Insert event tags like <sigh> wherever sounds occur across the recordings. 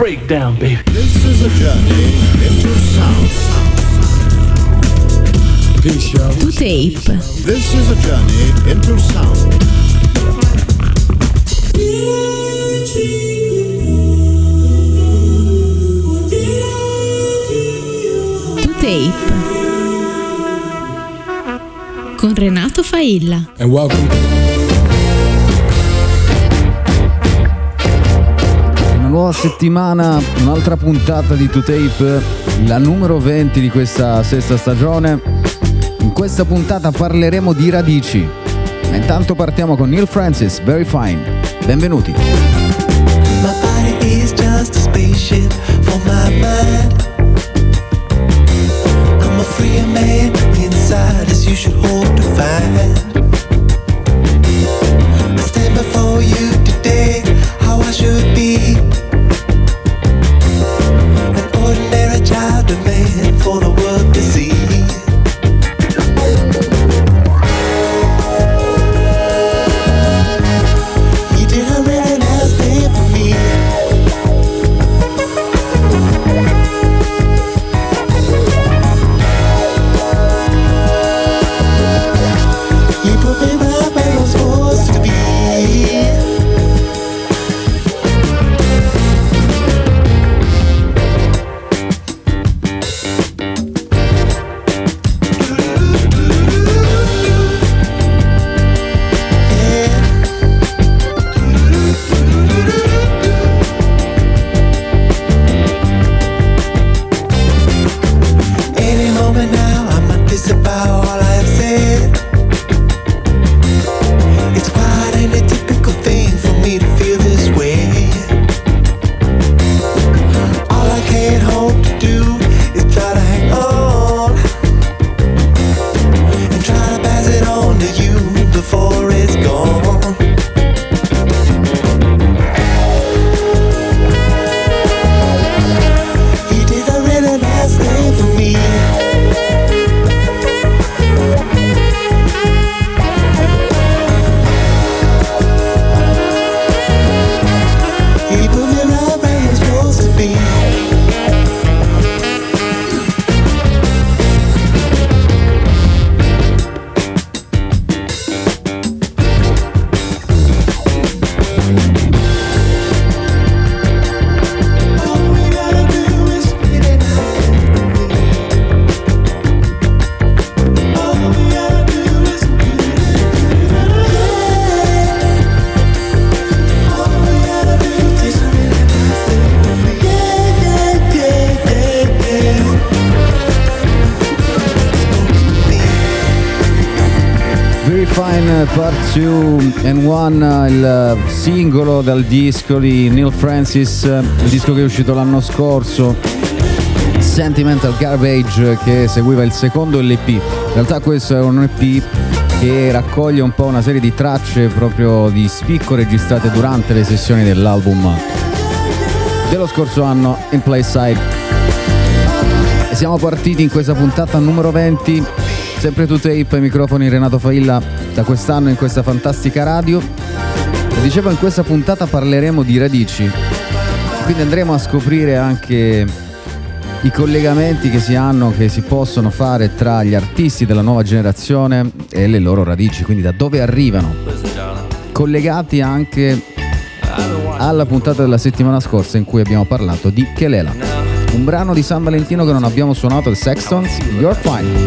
breakdown, baby. This is a journey into sound. Peace, y'all. To tape. This is a journey into sound. To tape. Con Renato Failla. And welcome. Nuova settimana, un'altra puntata di 2Tape, la numero 20 di questa sesta stagione. In questa puntata parleremo di radici. Ma intanto partiamo con Neil Francis, Very Fine. Benvenuti. My body is just a spaceship for my mind. I'm a free man inside, as you should hope to find. I stand before you singolo dal disco di Neil Francis, il disco che è uscito l'anno scorso. Sentimental Garbage che seguiva il secondo LP. In realtà questo è un EP che raccoglie un po' una serie di tracce proprio di spicco registrate durante le sessioni dell'album dello scorso anno in Playside. Siamo partiti in questa puntata numero 20, sempre tu tape, microfoni Renato Failla da quest'anno in questa fantastica radio. Dicevo in questa puntata parleremo di radici, quindi andremo a scoprire anche i collegamenti che si hanno, che si possono fare tra gli artisti della nuova generazione e le loro radici, quindi da dove arrivano. Collegati anche alla puntata della settimana scorsa in cui abbiamo parlato di Kelela, un brano di San Valentino che non abbiamo suonato, il Sextons, You're Fine.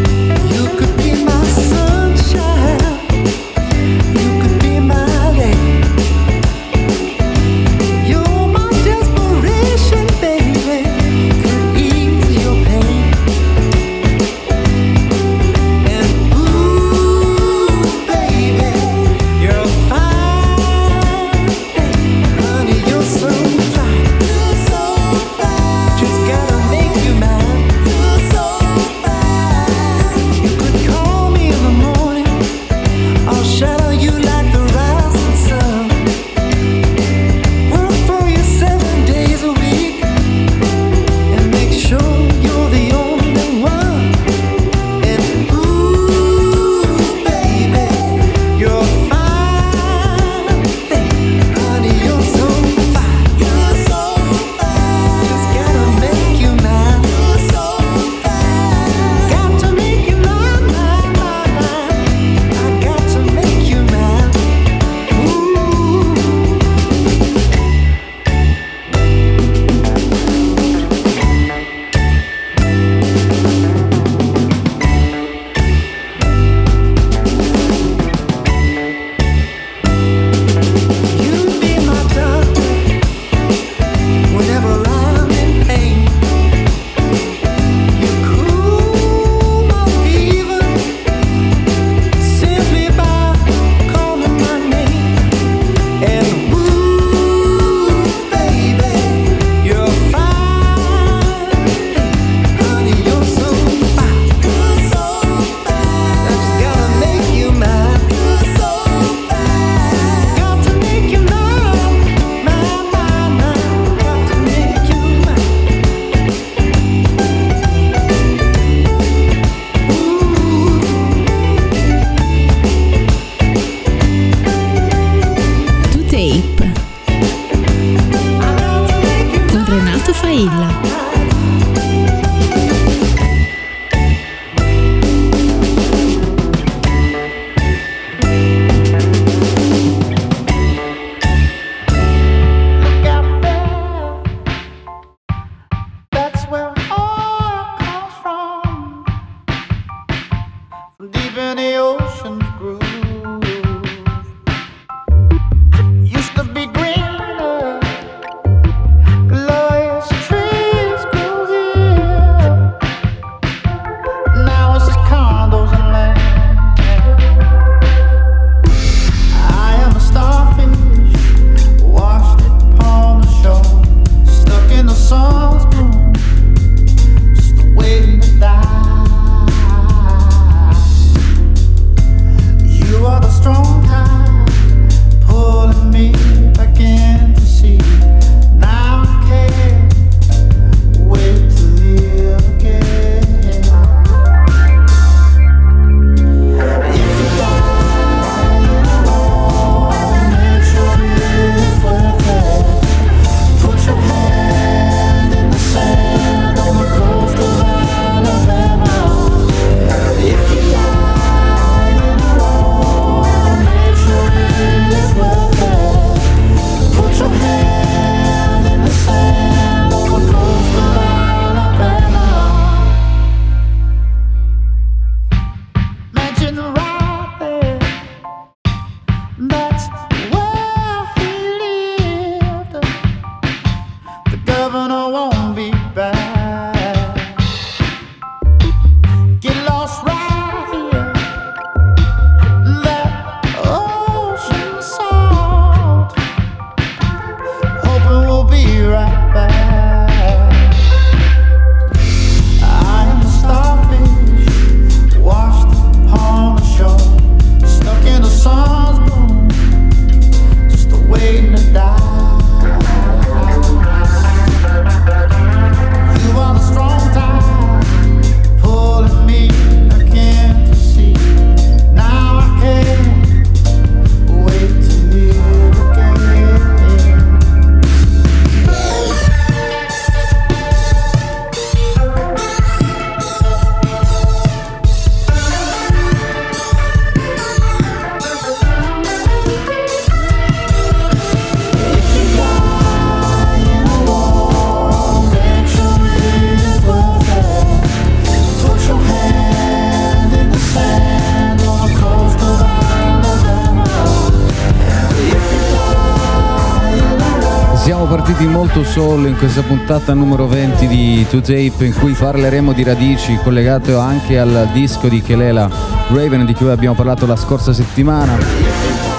In questa puntata numero 20 di Two Tape in cui parleremo di radici collegato anche al disco di Kelela Raven di cui abbiamo parlato la scorsa settimana.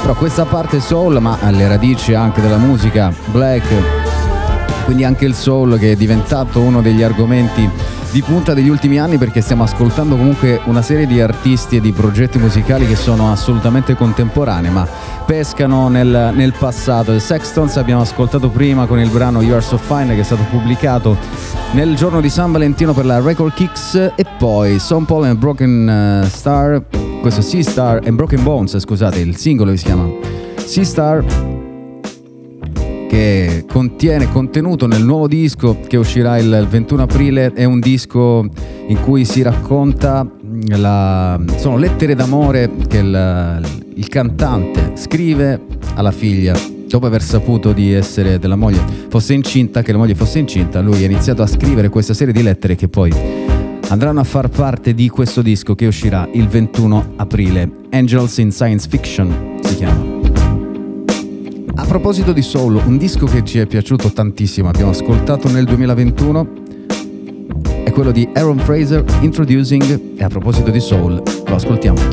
Però questa parte soul ma alle radici anche della musica black, quindi anche il soul che è diventato uno degli argomenti di punta degli ultimi anni perché stiamo ascoltando comunque una serie di artisti e di progetti musicali che sono assolutamente contemporanei ma pescano nel, nel passato. Il Sextons abbiamo ascoltato prima con il brano You Are So Fine che è stato pubblicato nel giorno di San Valentino per la Record Kicks e poi Son Paul and Broken eh, Star, questo Sea Star and Broken Bones, scusate, il singolo che si chiama Sea Star che contiene contenuto nel nuovo disco che uscirà il 21 aprile è un disco in cui si racconta la, sono lettere d'amore che il, il cantante scrive alla figlia dopo aver saputo di essere della moglie fosse incinta che la moglie fosse incinta lui ha iniziato a scrivere questa serie di lettere che poi andranno a far parte di questo disco che uscirà il 21 aprile. Angels in Science Fiction si chiama. A proposito di Soul, un disco che ci è piaciuto tantissimo, abbiamo ascoltato nel 2021, è quello di Aaron Fraser, Introducing, e a proposito di Soul, lo ascoltiamo, è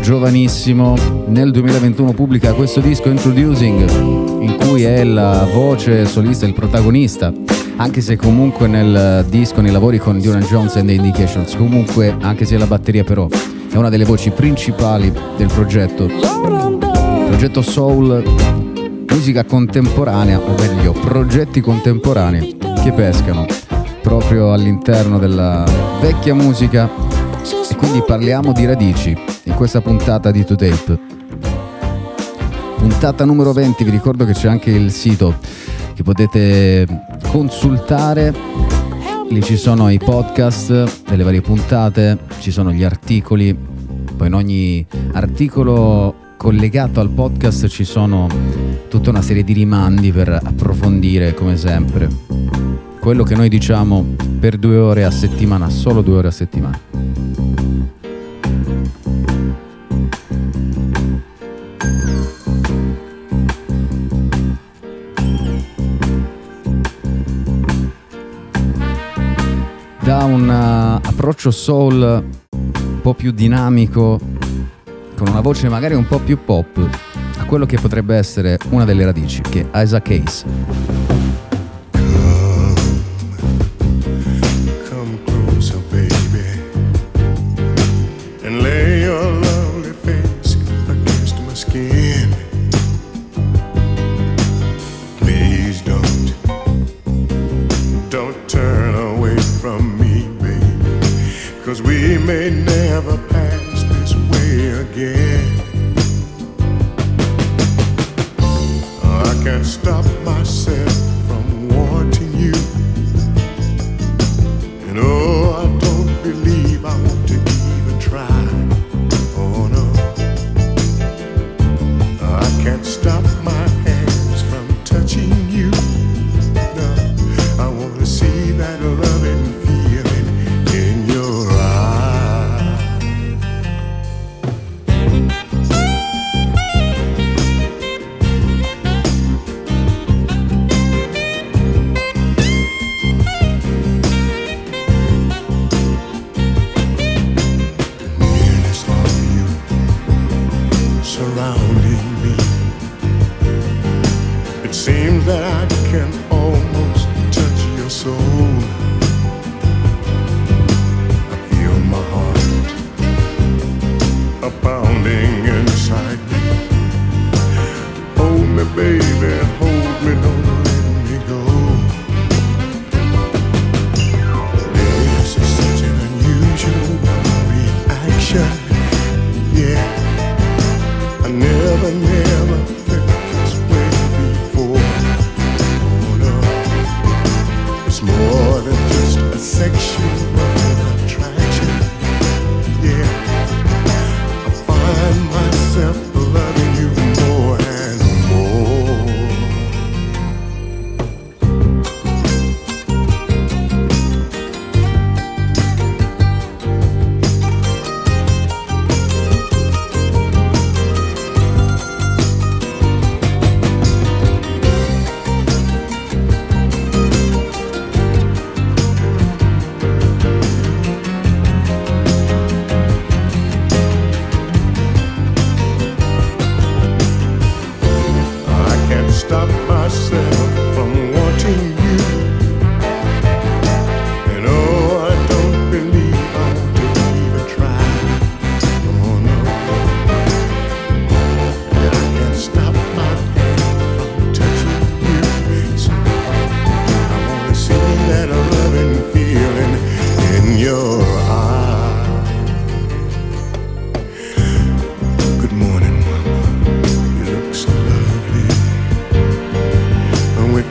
Giovanissimo, nel 2021 pubblica questo disco Introducing, in cui è la voce solista, il protagonista, anche se comunque nel disco, nei lavori con Durance Jones and the Indications, comunque anche se la batteria però è una delle voci principali del progetto. Progetto Soul, musica contemporanea, o meglio, progetti contemporanei che pescano proprio all'interno della vecchia musica e quindi parliamo di radici questa puntata di 2Tape. Puntata numero 20, vi ricordo che c'è anche il sito che potete consultare, lì ci sono i podcast delle varie puntate, ci sono gli articoli, poi in ogni articolo collegato al podcast ci sono tutta una serie di rimandi per approfondire come sempre quello che noi diciamo per due ore a settimana, solo due ore a settimana. Approccio soul un po' più dinamico, con una voce magari un po' più pop, a quello che potrebbe essere una delle radici, che è Isaac Case.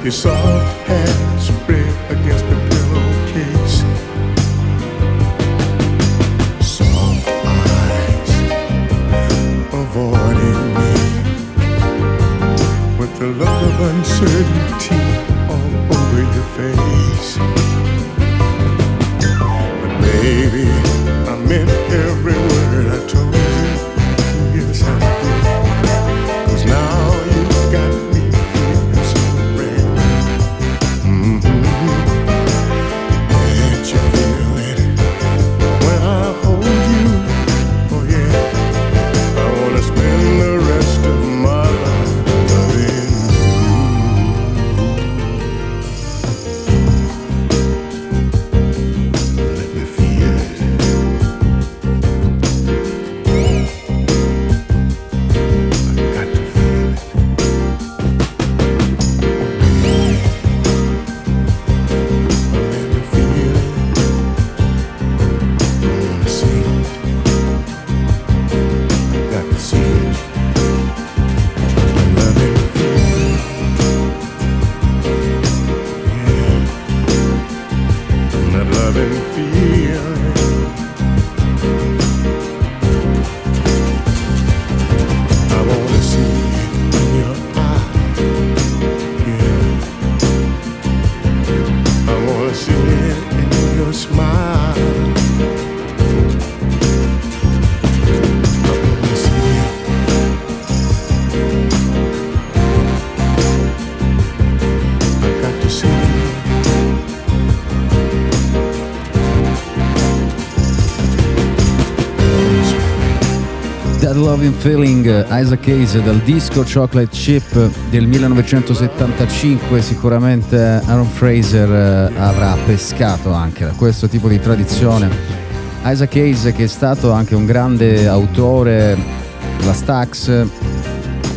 Your soft hands spread Loving Feeling, Isaac Hayes dal disco Chocolate Chip del 1975, sicuramente Aaron Fraser eh, avrà pescato anche da questo tipo di tradizione. Isaac Hayes che è stato anche un grande autore della Stax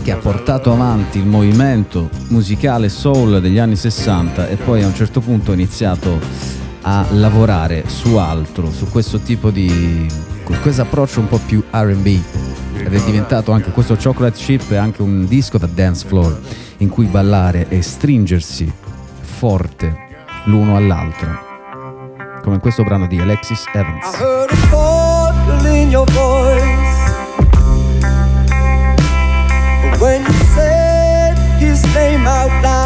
che ha portato avanti il movimento musicale soul degli anni 60 e poi a un certo punto ha iniziato a lavorare su altro, su questo tipo di questo approccio un po' più RB ed è diventato anche questo Chocolate Chip è anche un disco da dance floor in cui ballare e stringersi forte l'uno all'altro come in questo brano di Alexis I Evans heard a in your voice when you said his name out loud.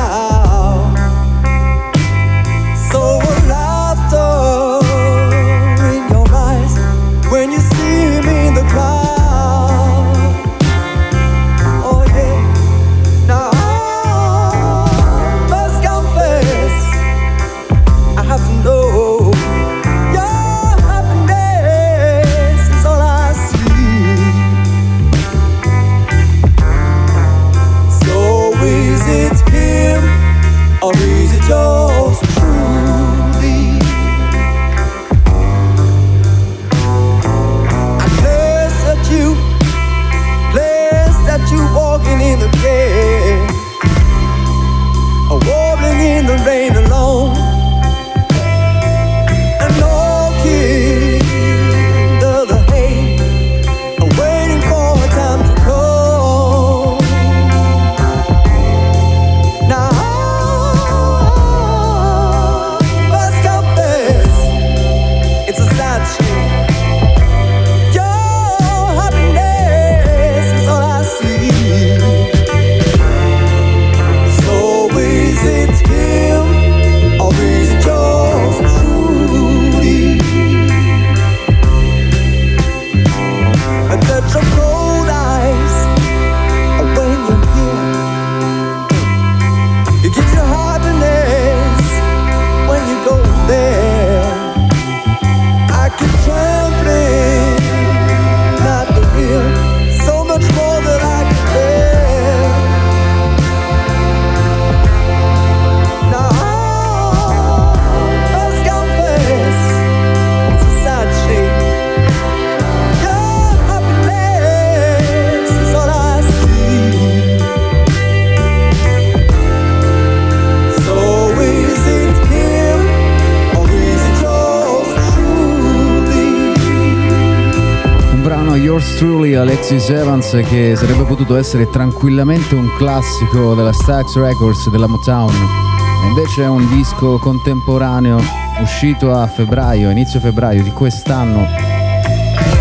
Alexis Evans che sarebbe potuto essere tranquillamente un classico della Stax Records della Motown. E invece è un disco contemporaneo uscito a febbraio, inizio febbraio di quest'anno.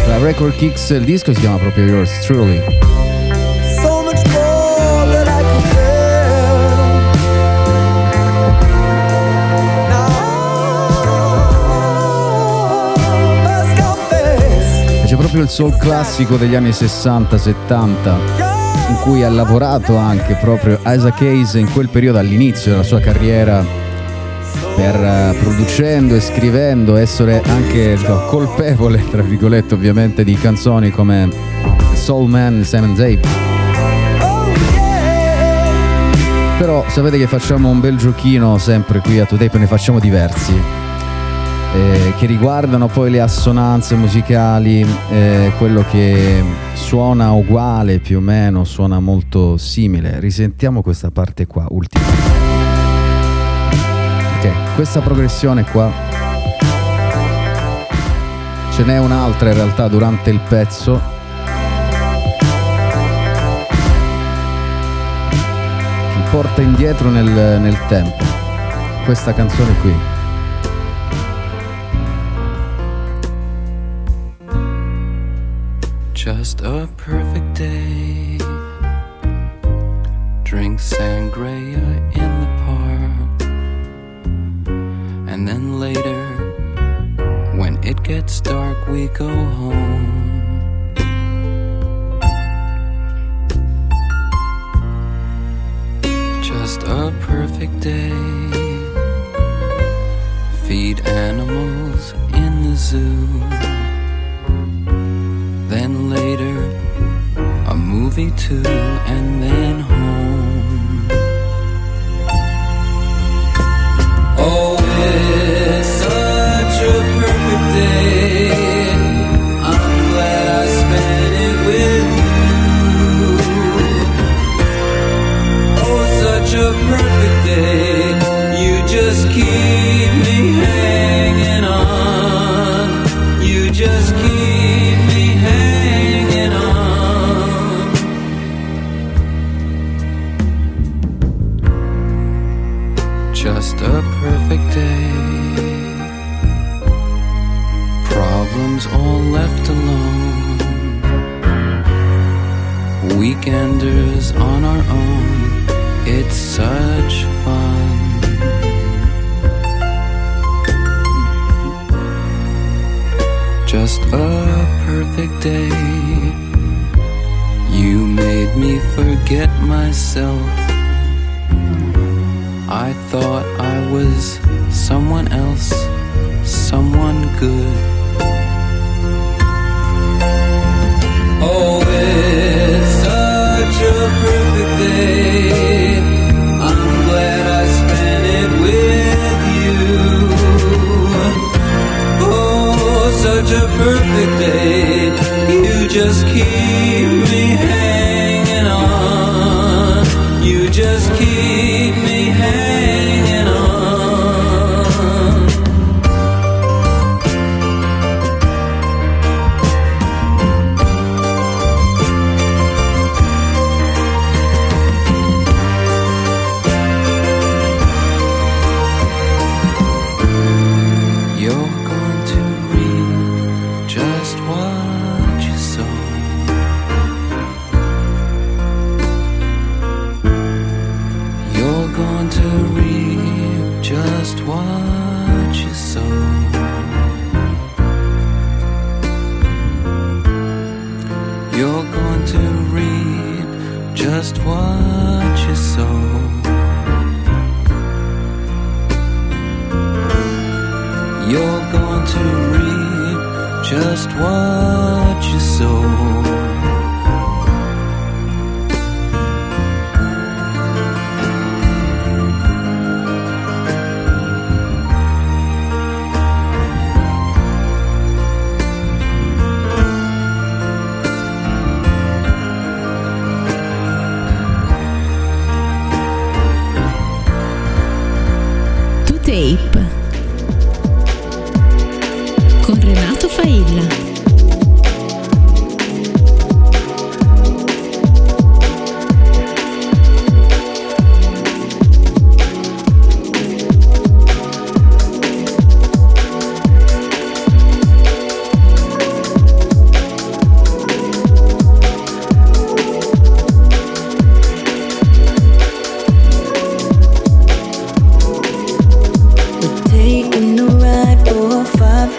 La Record Kicks, il disco si chiama proprio Yours Truly e c'è proprio il soul classico degli anni 60-70 in cui ha lavorato anche proprio Isaac Hayes in quel periodo all'inizio della sua carriera per eh, producendo e scrivendo essere anche no, colpevole tra virgolette ovviamente di canzoni come Soul Man, oh yeah. però sapete che facciamo un bel giochino sempre qui a Today ne facciamo diversi eh, che riguardano poi le assonanze musicali eh, quello che suona uguale più o meno suona molto simile. Risentiamo questa parte qua ultima. Ok questa progressione qua. Ce n'è un'altra in realtà durante il pezzo. Porta indietro nel, nel tempo. Questa canzone qui Feed animals in the zoo. Then later, a movie too, and then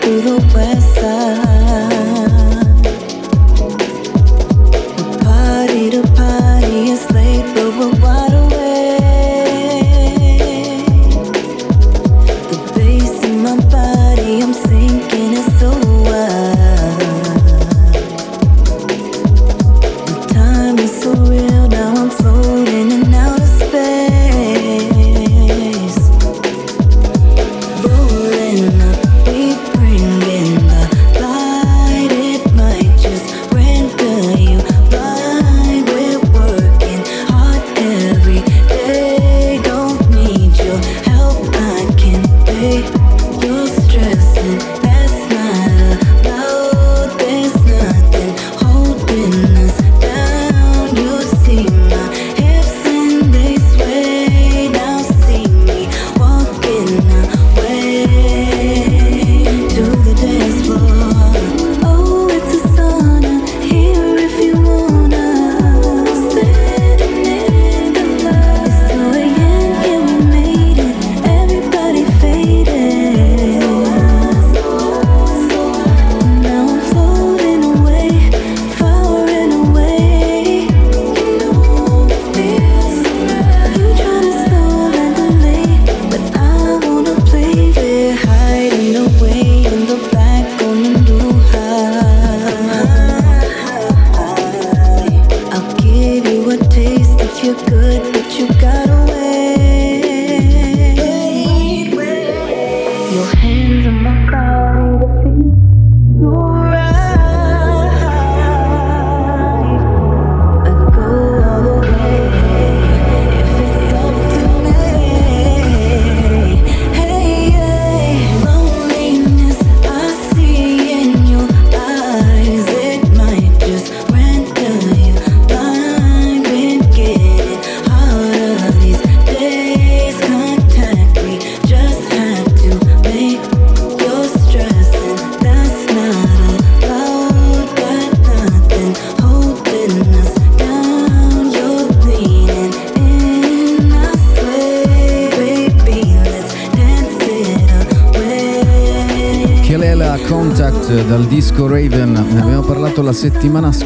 a five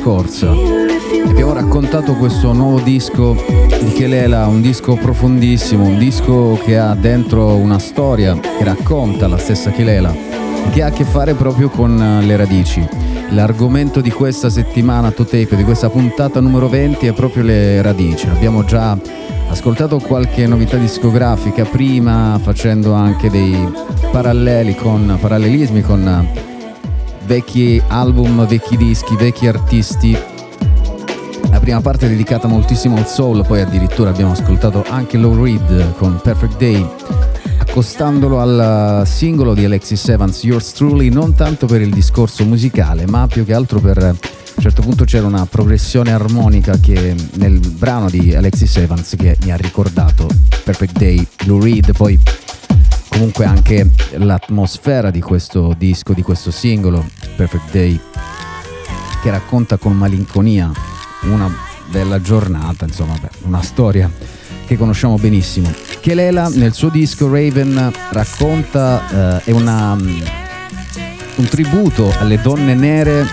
scorsa. Abbiamo raccontato questo nuovo disco di Kelela, un disco profondissimo, un disco che ha dentro una storia che racconta la stessa Kelela e che ha a che fare proprio con eh, le radici. L'argomento di questa settimana to tape, di questa puntata numero 20 è proprio le radici. Abbiamo già ascoltato qualche novità discografica prima, facendo anche dei paralleli con parallelismi con eh, vecchi album, vecchi dischi, vecchi artisti. La prima parte è dedicata moltissimo al soul, poi addirittura abbiamo ascoltato anche Low Reed con Perfect Day, accostandolo al singolo di Alexis Evans, Yours Truly, non tanto per il discorso musicale, ma più che altro per... A un certo punto c'era una progressione armonica che nel brano di Alexis Evans che mi ha ricordato Perfect Day, Lou Reed, poi comunque anche l'atmosfera di questo disco, di questo singolo, Perfect Day, che racconta con malinconia una bella giornata, insomma, una storia che conosciamo benissimo. Kelela nel suo disco Raven racconta, eh, è una, mm, un tributo alle donne nere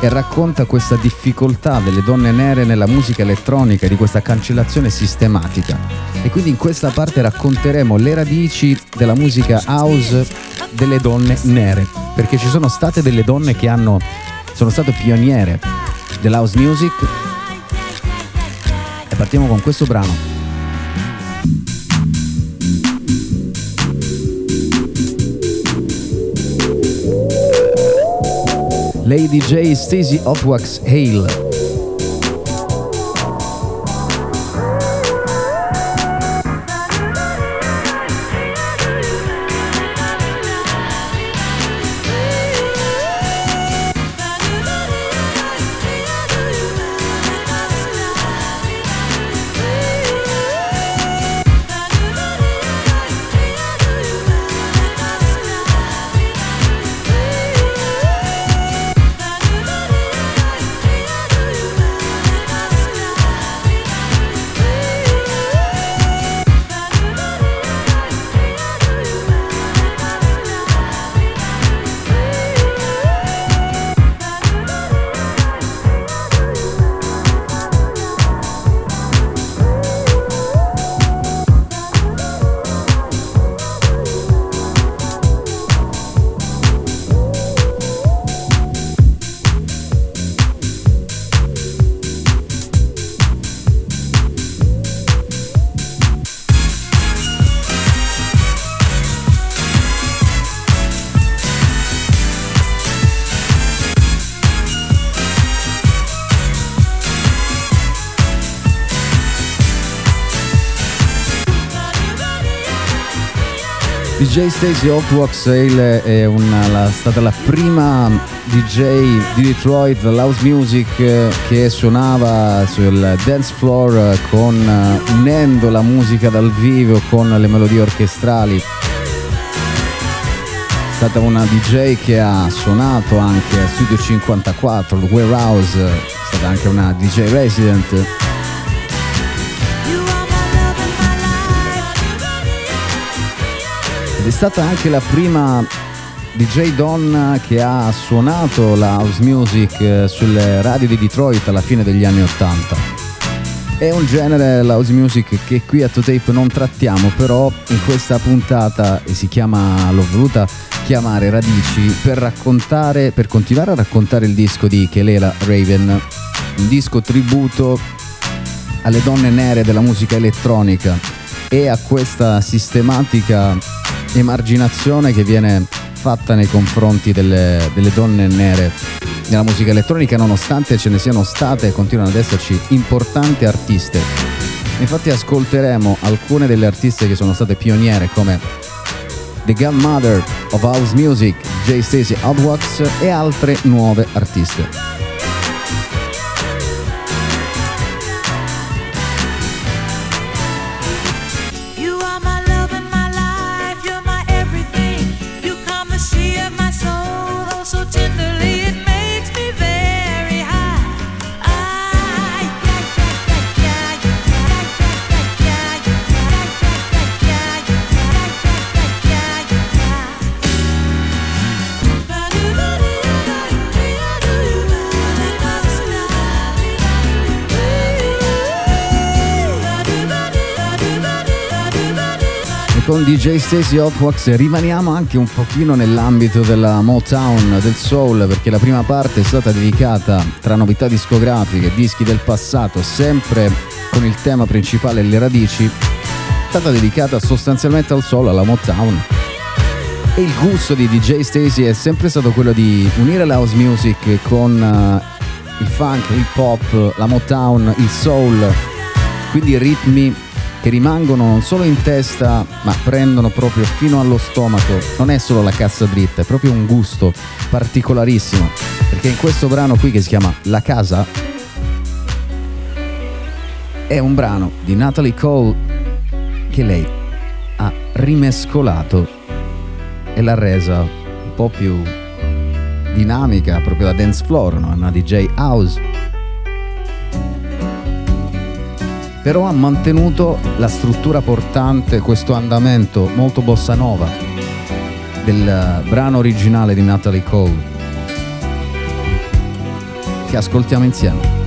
e racconta questa difficoltà delle donne nere nella musica elettronica, di questa cancellazione sistematica. E quindi in questa parte racconteremo le radici della musica house delle donne nere, perché ci sono state delle donne che hanno, sono state pioniere dell'house music. E partiamo con questo brano. Lady J Stacey Opwax Hale. DJ Stacey Hopwax Hale è una, la- stata la prima DJ di Detroit dell'house music eh, che suonava sul dance floor eh, con, eh, unendo la musica dal vivo con le melodie orchestrali. È stata una DJ che ha suonato anche a Studio 54, il Warehouse, è stata anche una DJ resident. È stata anche la prima DJ donna che ha suonato la house music eh, sulle radio di Detroit alla fine degli anni 80. È un genere, la house music, che qui a Totape non trattiamo, però in questa puntata e si chiama, l'ho voluta chiamare Radici per raccontare, per continuare a raccontare il disco di Kelela Raven, un disco tributo alle donne nere della musica elettronica e a questa sistematica emarginazione che viene fatta nei confronti delle, delle donne nere nella musica elettronica nonostante ce ne siano state e continuano ad esserci importanti artiste. Infatti ascolteremo alcune delle artiste che sono state pioniere come The Godmother of House Music, J. Stacey Outwax e altre nuove artiste. Con DJ Stacy Hotwax rimaniamo anche un pochino nell'ambito della Motown, del soul, perché la prima parte è stata dedicata tra novità discografiche, dischi del passato, sempre con il tema principale le radici, è stata dedicata sostanzialmente al soul, alla Motown. E il gusto di DJ Stacy è sempre stato quello di unire la house music con uh, il funk, l'hip hop, la Motown, il soul, quindi ritmi che rimangono non solo in testa ma prendono proprio fino allo stomaco. Non è solo la cassa dritta, è proprio un gusto particolarissimo. Perché in questo brano qui che si chiama La casa è un brano di Natalie Cole che lei ha rimescolato e l'ha resa un po' più dinamica, proprio da dance floor, no? una DJ house. Però ha mantenuto la struttura portante, questo andamento molto bossa nova del brano originale di Natalie Cole che ascoltiamo insieme.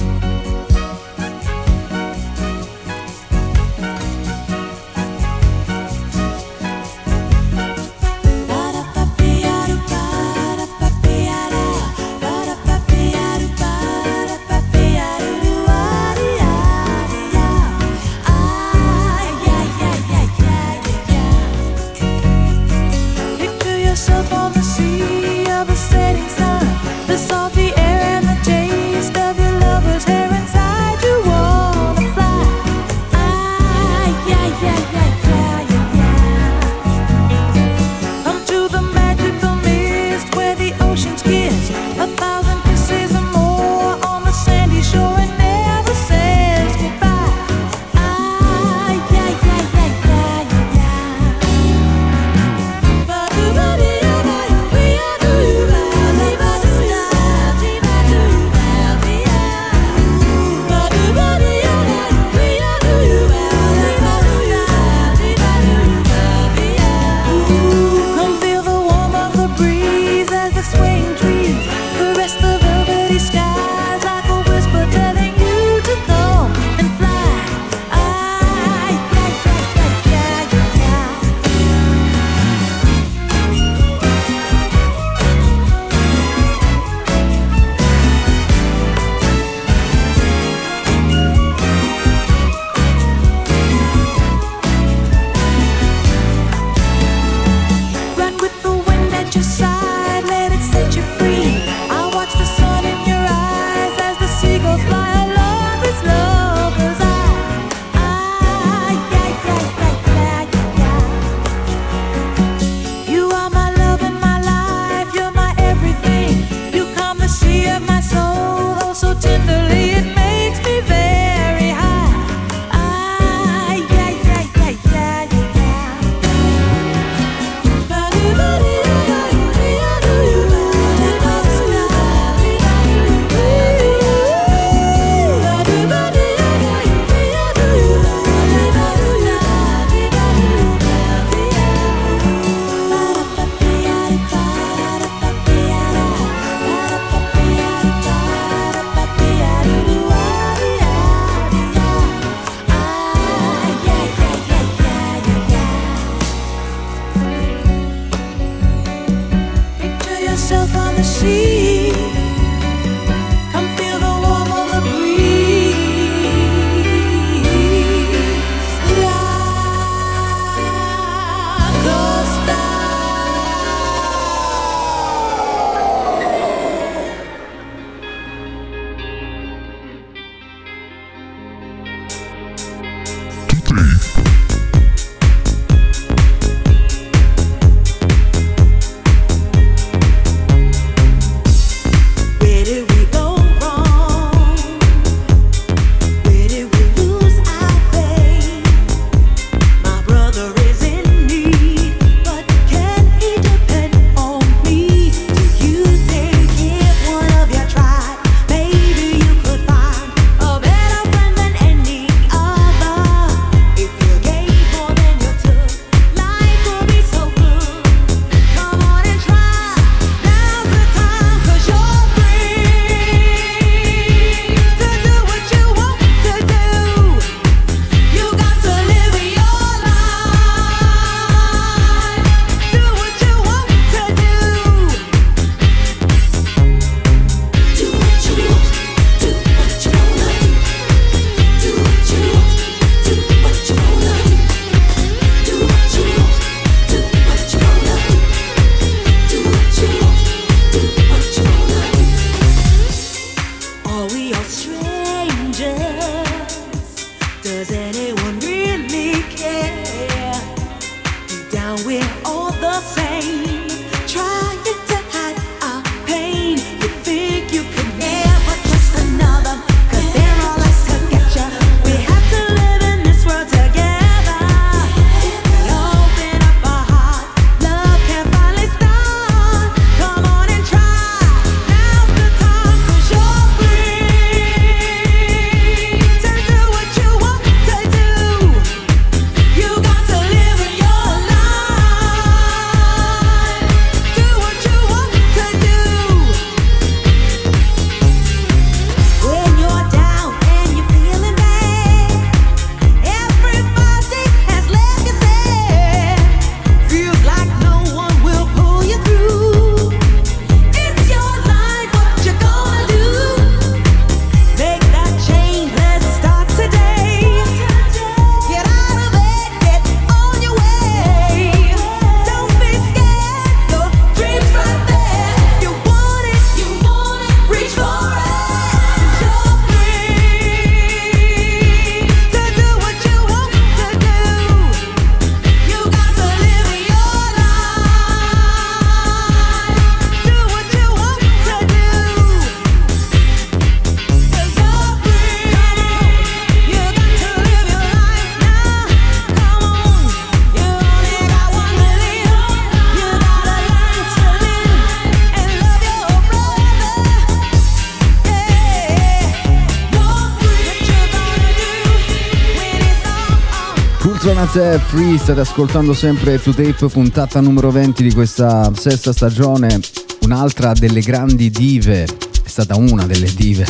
Ultranate Free, state ascoltando sempre To Tape, puntata numero 20 di questa sesta stagione. Un'altra delle grandi dive, è stata una delle dive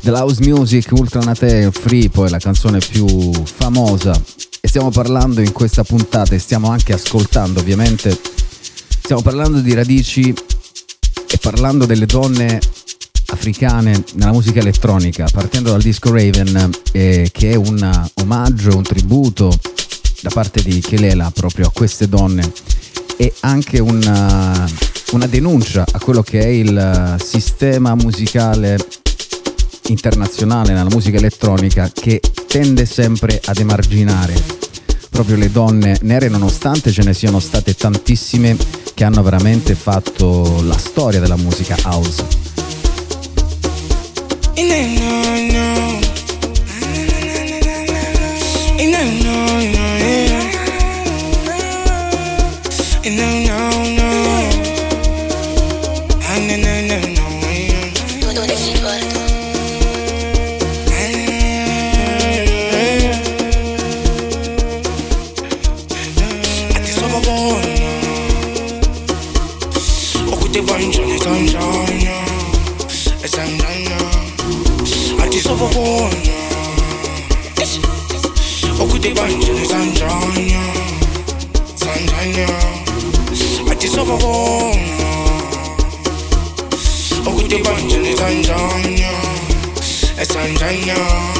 della house music, Ultranate Free, poi la canzone più famosa. E stiamo parlando in questa puntata e stiamo anche ascoltando ovviamente. Stiamo parlando di radici e parlando delle donne africane nella musica elettronica, partendo dal disco Raven, eh, che è un omaggio, un tributo da parte di Kelela proprio a queste donne e anche una, una denuncia a quello che è il sistema musicale internazionale nella musica elettronica che tende sempre ad emarginare proprio le donne nere nonostante ce ne siano state tantissime che hanno veramente fatto la storia della musica house. And I engaño, es engaño.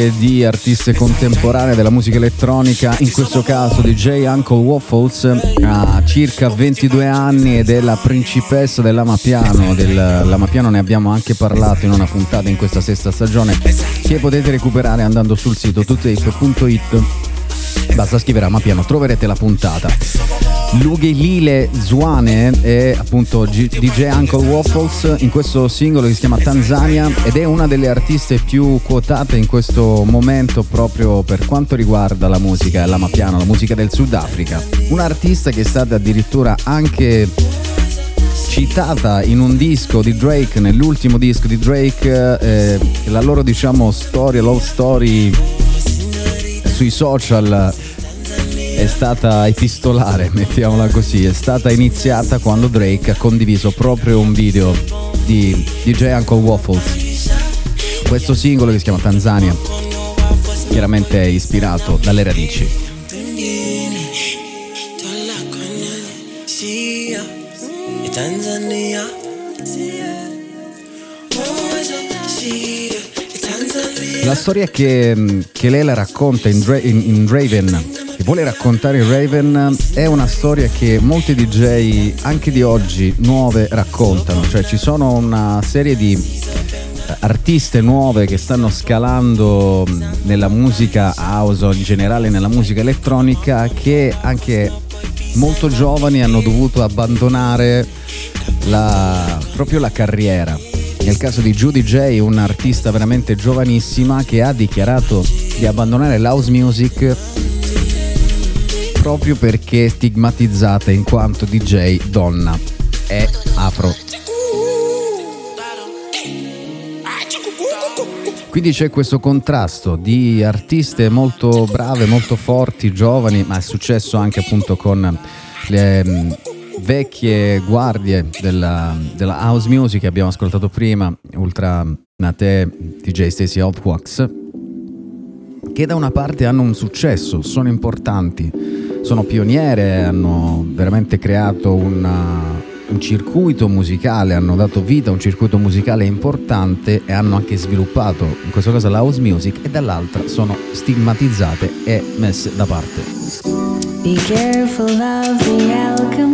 Anche di artiste contemporanee della musica elettronica, in questo caso DJ Uncle Waffles ha circa 22 anni ed è la principessa dell'amapiano, del ne abbiamo anche parlato in una puntata in questa sesta stagione che potete recuperare andando sul sito tutape.it Basta scrivere Amapiano, troverete la puntata. Lughelile Zwane è appunto G- DJ Uncle Waffles in questo singolo che si chiama Tanzania ed è una delle artiste più quotate in questo momento proprio per quanto riguarda la musica, l'amapiano, la musica del Sudafrica. Un'artista che è stata addirittura anche citata in un disco di Drake, nell'ultimo disco di Drake, eh, la loro diciamo storia, love story sui social stata epistolare, <laughs> mettiamola così, è stata iniziata quando Drake ha condiviso proprio un video di DJ Uncle Waffles. Questo singolo che si chiama Tanzania, chiaramente è ispirato dalle radici. La storia che, che lei la racconta in, Dra- in- in Raven, che vuole raccontare in Raven, è una storia che molti DJ, anche di oggi, nuove, raccontano. Cioè ci sono una serie di eh, artiste nuove che stanno scalando nella musica house o in generale nella musica elettronica che anche molto giovani hanno dovuto abbandonare la- proprio la carriera. Nel caso di Judy J, un'artista veramente giovanissima che ha dichiarato di abbandonare l'house music proprio perché stigmatizzata in quanto DJ donna è afro. Quindi c'è questo contrasto di artiste molto brave, molto forti, giovani, ma è successo anche appunto con le mh, vecchie guardie della, della house music che abbiamo ascoltato prima, Ultra Nate, DJ Stacy Outwax, che da una parte hanno un successo, sono importanti, sono pioniere, hanno veramente creato una- un circuito musicale, hanno dato vita a un circuito musicale importante e hanno anche sviluppato, in questo caso la house music, e dall'altra sono stigmatizzate e messe da parte. Be careful of the alchemy,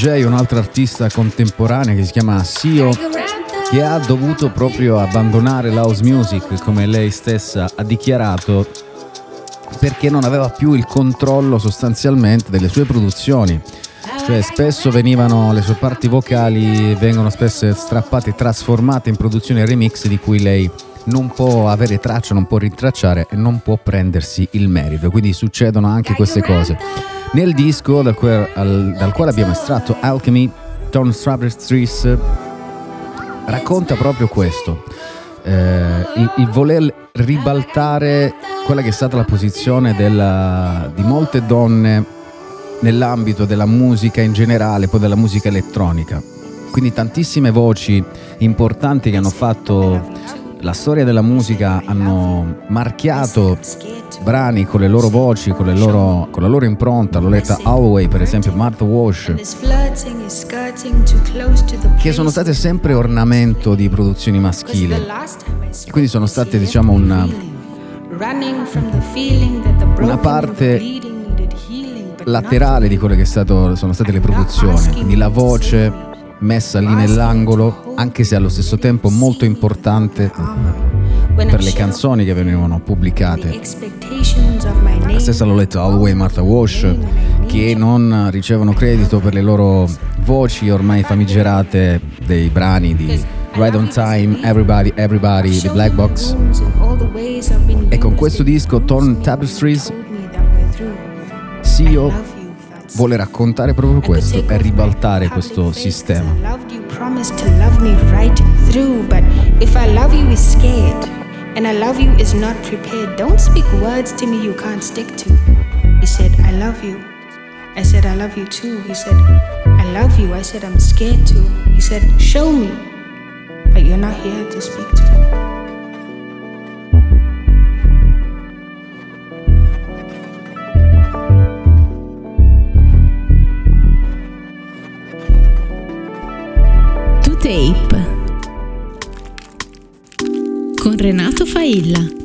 DJ, un'altra artista contemporanea che si chiama Sio che ha dovuto proprio abbandonare l'house music come lei stessa ha dichiarato perché non aveva più il controllo sostanzialmente delle sue produzioni. Cioè spesso venivano le sue parti vocali vengono spesso strappate e trasformate in produzioni remix di cui lei non può avere traccia, non può rintracciare e non può prendersi il merito. Quindi succedono anche queste cose. Nel disco dal, quel- al- dal quale abbiamo estratto Alchemy Tom Strapestrees racconta proprio questo, eh, il, il voler ribaltare quella che è stata la posizione della- di molte donne nell'ambito della musica in generale, poi della musica elettronica. Quindi tantissime voci importanti che hanno fatto la storia della musica, hanno marchiato brani con le loro voci, con, le loro- con la loro impronta. L'ho letta Holloway, per esempio, Martha Wash, che sono state sempre ornamento di produzioni maschili. Quindi sono state, diciamo, una, una parte laterale di quelle che è stato- sono state le produzioni. Quindi la voce messa lì nell'angolo, anche se allo stesso tempo molto importante per le canzoni che venivano pubblicate. La stessa l'ho letto Holloway e Martha Wash, che non ricevono credito per le loro voci ormai famigerate dei brani di Right on Time, Everybody, Everybody, The Black Box. E con questo disco, Torn Tapestries, Sio vuole raccontare proprio questo e ribaltare questo sistema. And I love you is not prepared, don't speak words to me you can't stick to. He said, I love you. I said, I love you too. He said, I love you. I said, I'm scared to. He said, Show me. But you're not here to speak to. To Tape con Renato Failla.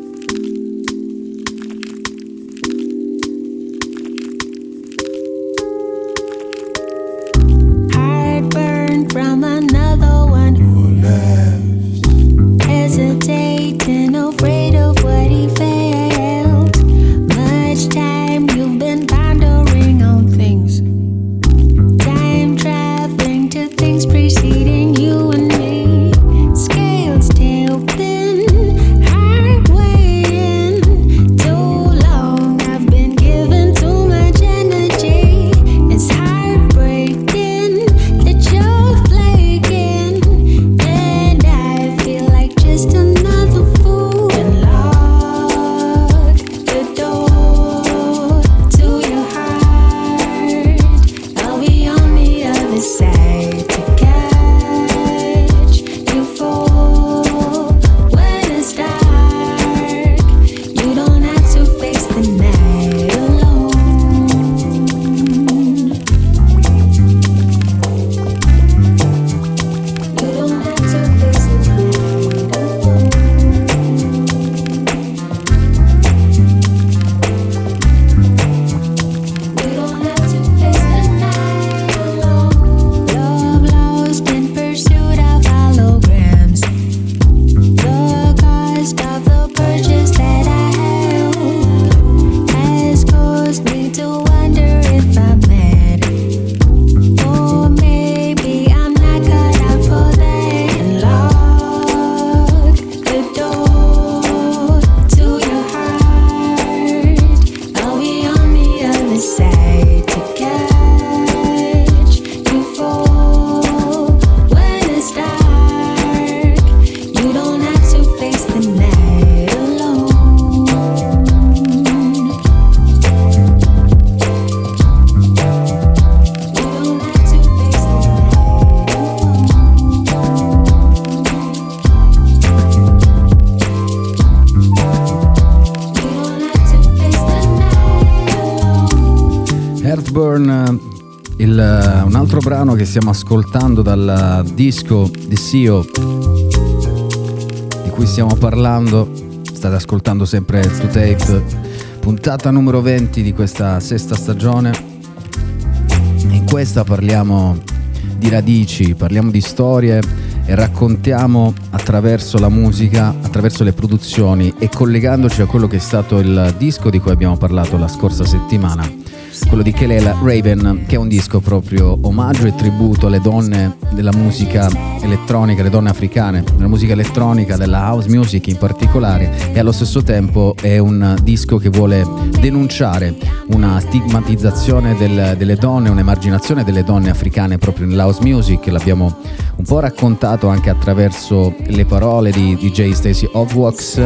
Che stiamo ascoltando dal disco di Sio di cui stiamo parlando. State ascoltando sempre To Tape, puntata numero 20 di questa sesta stagione. In questa parliamo di radici, parliamo di storie e raccontiamo attraverso la musica, attraverso le produzioni e collegandoci a quello che è stato il disco di cui abbiamo parlato la scorsa settimana, quello di Kelela Raven, che è un disco proprio omaggio e tributo alle donne della musica elettronica, le donne africane, della musica elettronica, della house music in particolare, e allo stesso tempo è un disco che vuole denunciare una stigmatizzazione del- delle donne, un'emarginazione delle donne africane proprio nell'house music, l'abbiamo un po' raccontato anche attraverso le parole di DJ Stacy Hogwax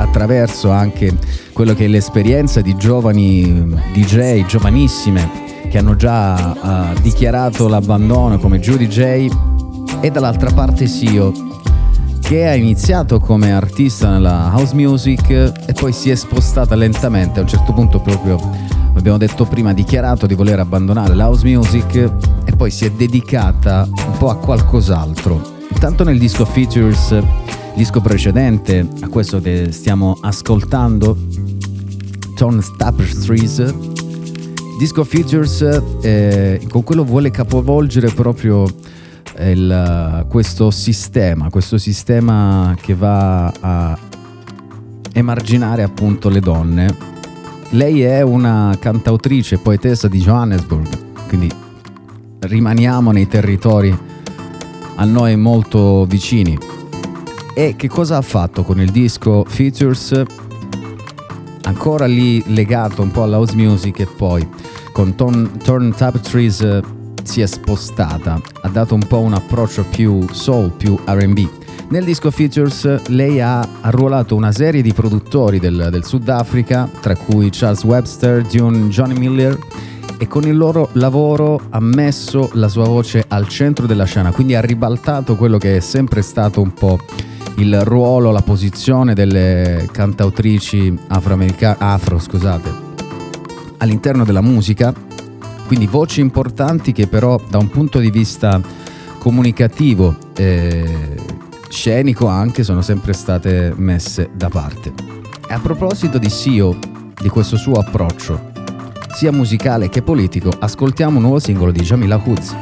attraverso anche quello che è l'esperienza di giovani DJ, giovanissime, che hanno già eh, dichiarato l'abbandono come Judy J e dall'altra parte Sio, che ha iniziato come artista nella house music e poi si è spostata lentamente, a un certo punto proprio, abbiamo detto prima, ha dichiarato di voler abbandonare la house music e poi si è dedicata un po' a qualcos'altro. Intanto nel disco Features, disco precedente a questo che stiamo ascoltando, Tone Tapestries, disco Features, eh, con quello vuole capovolgere proprio il- questo sistema, questo sistema che va a emarginare appunto le donne. Lei è una cantautrice, poetessa di Johannesburg, quindi rimaniamo nei territori a noi molto vicini. E che cosa ha fatto con il disco Features? Ancora lì legato un po' alla house music e poi con Ton- Turn Tapestries eh, si è spostata, ha dato un po' un approccio più soul, più RB. Nel disco Features lei ha arruolato una serie di produttori del, del Sudafrica, tra cui Charles Webster, Dune, Johnny Miller, e con il loro lavoro ha messo la sua voce al centro della scena, quindi ha ribaltato quello che è sempre stato un po' il ruolo, la posizione delle cantautrici afro, scusate, all'interno della musica, quindi voci importanti che però da un punto di vista comunicativo e scenico anche sono sempre state messe da parte. E a proposito di Sio, di questo suo approccio, sia musicale che politico, ascoltiamo un nuovo singolo di Jamila Hoods.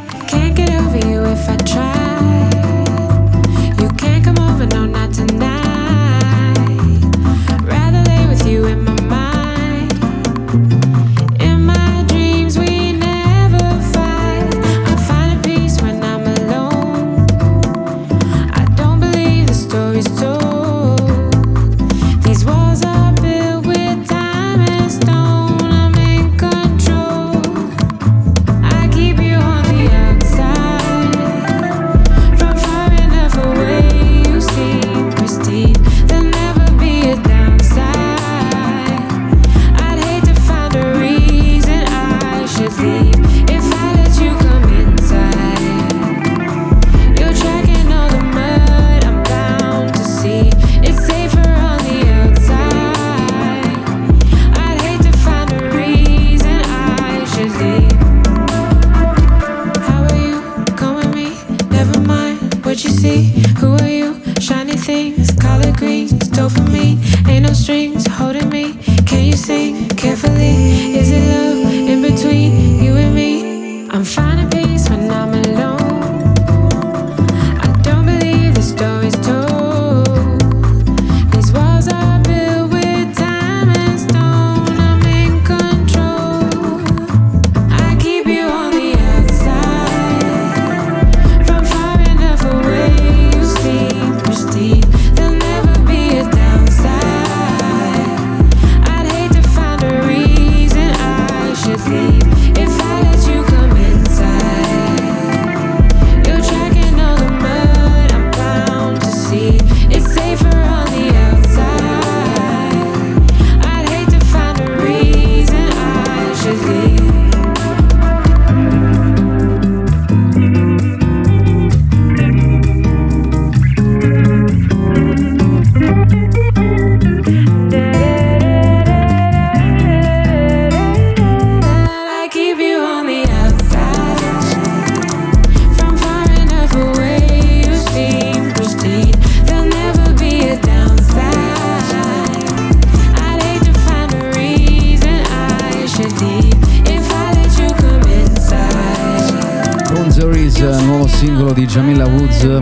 Jamila Woods.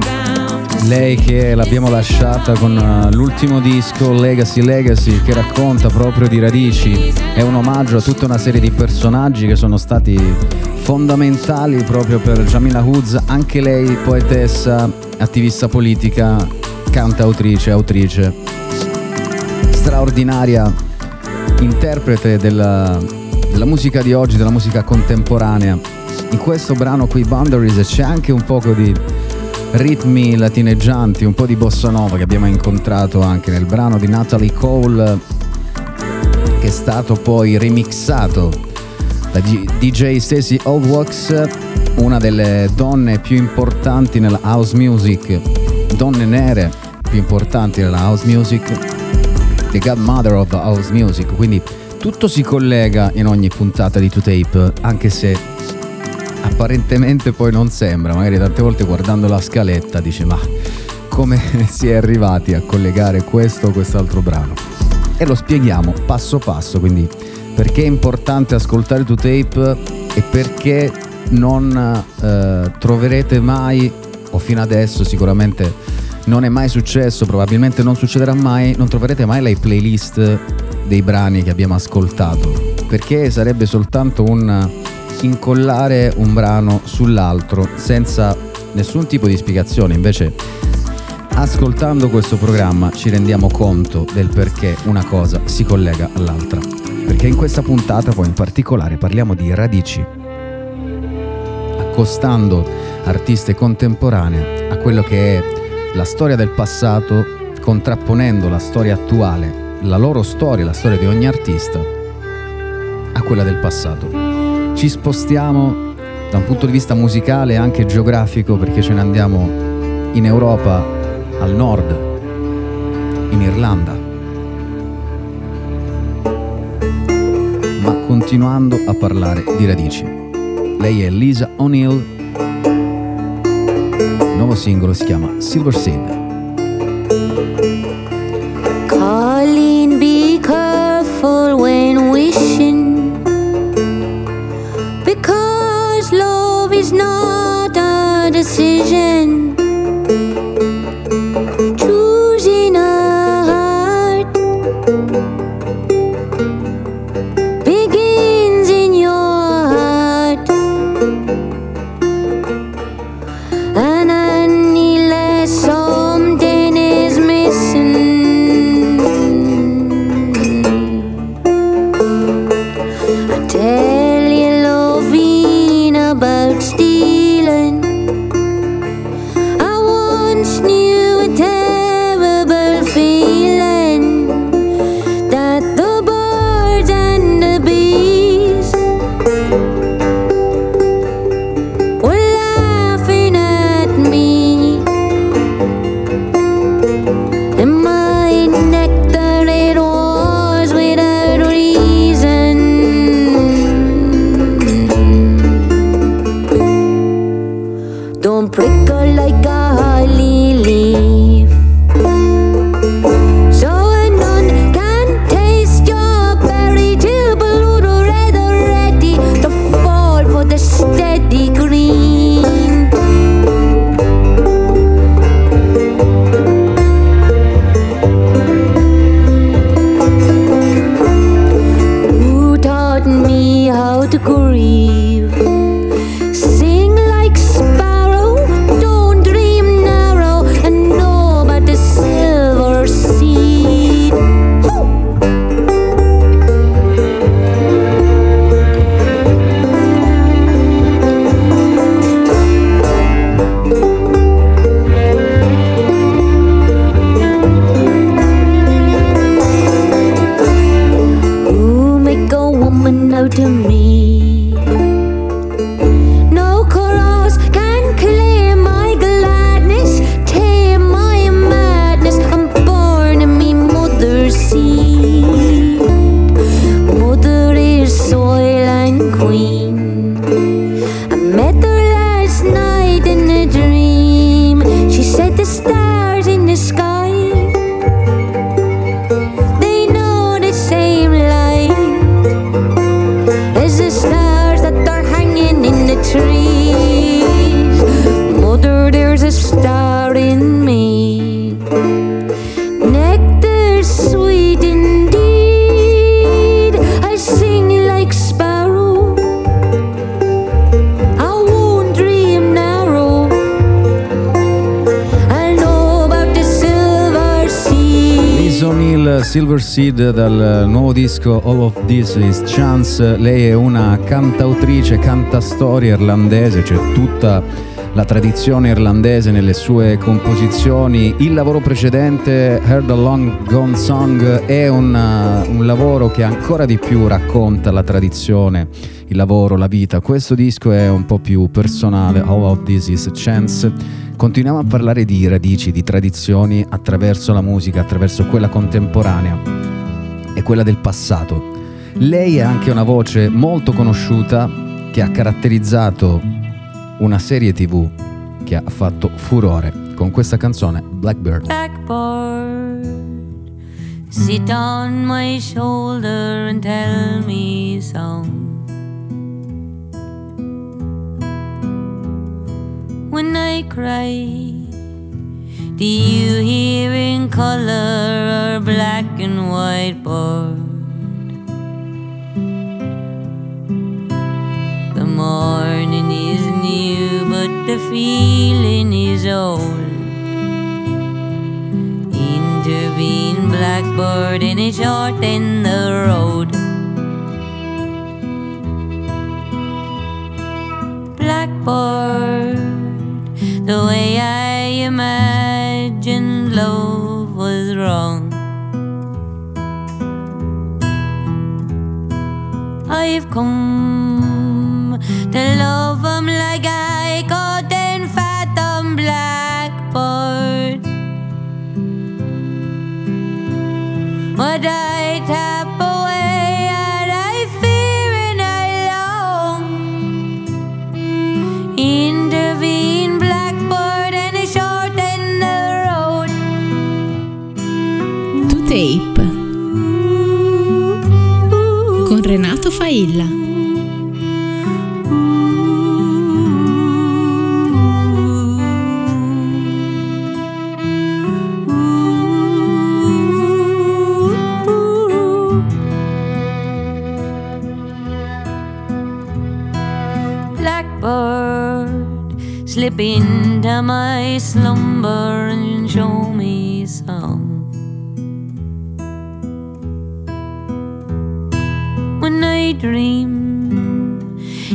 Lei che l'abbiamo lasciata con eh, l'ultimo disco Legacy Legacy che racconta proprio di radici, è un omaggio a tutta una serie di personaggi che sono stati fondamentali proprio per Jamila Hoods, anche lei poetessa, attivista politica, cantautrice, autrice, straordinaria interprete della, della musica di oggi, della musica contemporanea. In questo brano qui Boundaries c'è anche un poco di ritmi latineggianti, un po' di bossa nova che abbiamo incontrato anche nel brano di Natalie Cole che è stato poi remixato da DJ Stacy Oldwax, una delle donne più importanti nella house music, donne nere più importanti nella house music, the godmother of the house music, quindi tutto si collega in ogni puntata di 2Tape, anche se apparentemente poi non sembra, magari tante volte guardando la scaletta dice ma come <laughs> si è arrivati a collegare questo o quest'altro brano? E lo spieghiamo passo passo, quindi perché è importante ascoltare 2Tape e perché non eh, troverete mai, o fino adesso sicuramente non è mai successo, probabilmente non succederà mai, non troverete mai la playlist dei brani che abbiamo ascoltato, perché sarebbe soltanto un incollare un brano sull'altro senza nessun tipo di spiegazione. Invece, ascoltando questo programma ci rendiamo conto del perché una cosa si collega all'altra. Perché in questa puntata poi in particolare parliamo di radici, accostando artiste contemporanee a quello che è la storia del passato, contrapponendo la storia attuale, la loro storia, la storia di ogni artista, a quella del passato ci spostiamo da un punto di vista musicale e anche geografico perché ce ne andiamo in Europa al nord, in Irlanda. Ma continuando a parlare di radici. Lei è Lisa O'Neill. Il nuovo singolo si chiama Silver Seed. Decision. Seed dal nuovo disco All of This is Chance. Lei è una cantautrice, cantastoria irlandese, c'è tutta la tradizione irlandese nelle sue composizioni. Il lavoro precedente, Heard a Long Gone Song, è una- un lavoro che ancora di più racconta la tradizione, il lavoro, la vita. Questo disco è un po' più personale, All of This is Chance. Continuiamo a parlare di radici, di tradizioni attraverso la musica, attraverso quella contemporanea quella del passato. Lei è anche una voce molto conosciuta che ha caratterizzato una serie tv che ha fatto furore con questa canzone Blackbird. Blackbird, sit on my shoulder and tell me song. When I cry, do you hear in color or black and white The morning is new, but the feeling is old. Intervene, blackbird, and it shorten the road. Blackbird, the way I imagined love I've come. To love 'em like I Blackbird, slip into my slumber and show dream,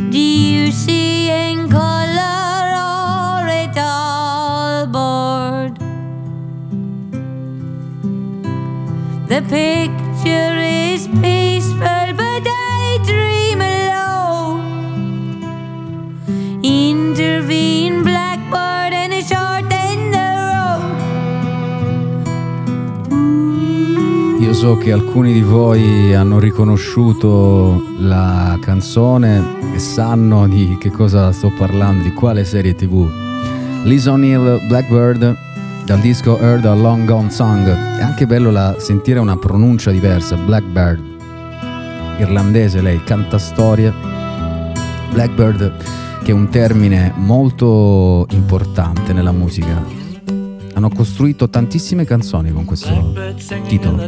do you see in color or it all bored? The picture is peaceful, but I dream alone. Intervene, blackbird, and a shorten the road. Io so che alcuni di voi hanno riconosciuto la canzone e sanno di che cosa sto parlando, di quale serie tv. Liz O'Neill, Blackbird, dal disco Heard a Long Gone Song. È anche bello la- sentire una pronuncia diversa, Blackbird. Irlandese lei, canta storie. Blackbird, che è un termine molto importante nella musica. Hanno costruito tantissime canzoni con questo titolo.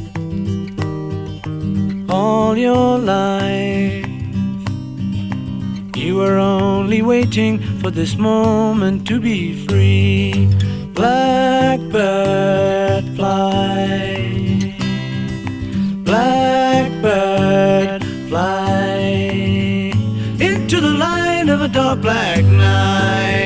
all your life. You were only waiting for this moment to be free. Blackbird fly. Blackbird fly into the light of a dark black night.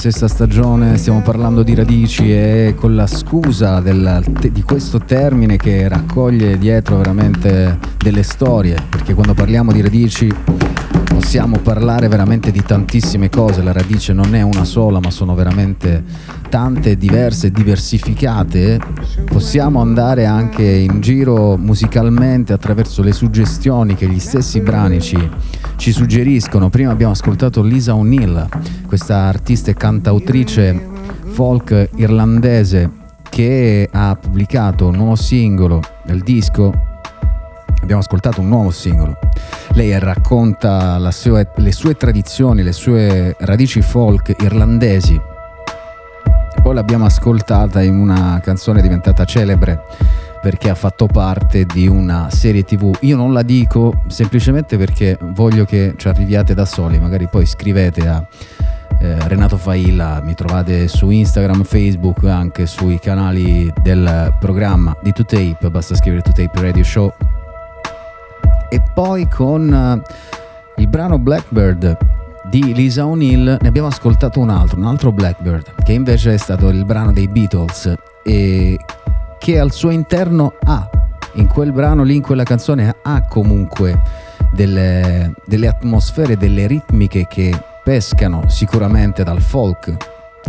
Sesta stagione, stiamo parlando di radici e con la scusa del- te- di questo termine che raccoglie dietro veramente delle storie, perché quando parliamo di radici possiamo parlare veramente di tantissime cose, la radice non è una sola ma sono veramente tante, diverse, diversificate, possiamo andare anche in giro musicalmente attraverso le suggestioni che gli stessi brani ci, ci suggeriscono. Prima abbiamo ascoltato Lisa O'Neill, questa artista e cantautrice folk irlandese che ha pubblicato un nuovo singolo del disco. Abbiamo ascoltato un nuovo singolo. Lei racconta sua- le sue tradizioni, le sue radici folk irlandesi. Poi l'abbiamo ascoltata in una canzone diventata celebre perché ha fatto parte di una serie tv. Io non la dico semplicemente perché voglio che ci arriviate da soli, magari poi scrivete a eh, Renato Failla, mi trovate su Instagram, Facebook, anche sui canali del programma di 2Tape, basta scrivere 2Tape Radio Show. E poi con eh, il brano Blackbird di Lisa O'Neill ne abbiamo ascoltato un altro, un altro Blackbird, che invece è stato il brano dei Beatles e che al suo interno ha, in quel brano lì, in quella canzone, ha comunque delle, delle atmosfere, delle ritmiche che pescano sicuramente dal folk,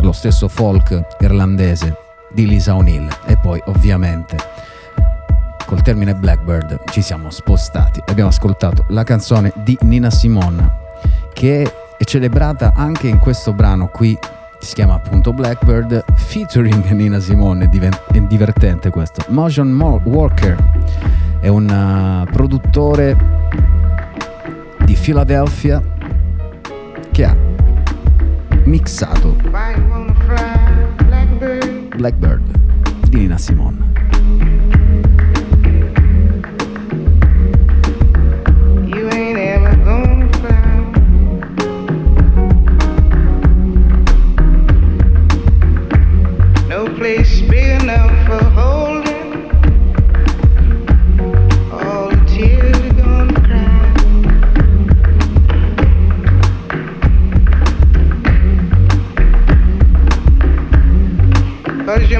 lo stesso folk irlandese di Lisa O'Neill. E poi ovviamente col termine Blackbird ci siamo spostati. Abbiamo ascoltato la canzone di Nina Simone che è celebrata anche in questo brano qui si chiama appunto Blackbird featuring Nina Simone, è divertente questo. Motion Walker è un uh, produttore di Philadelphia che ha mixato Blackbird di Nina Simone. place big enough for holding all the tears you're gonna cry. Cause your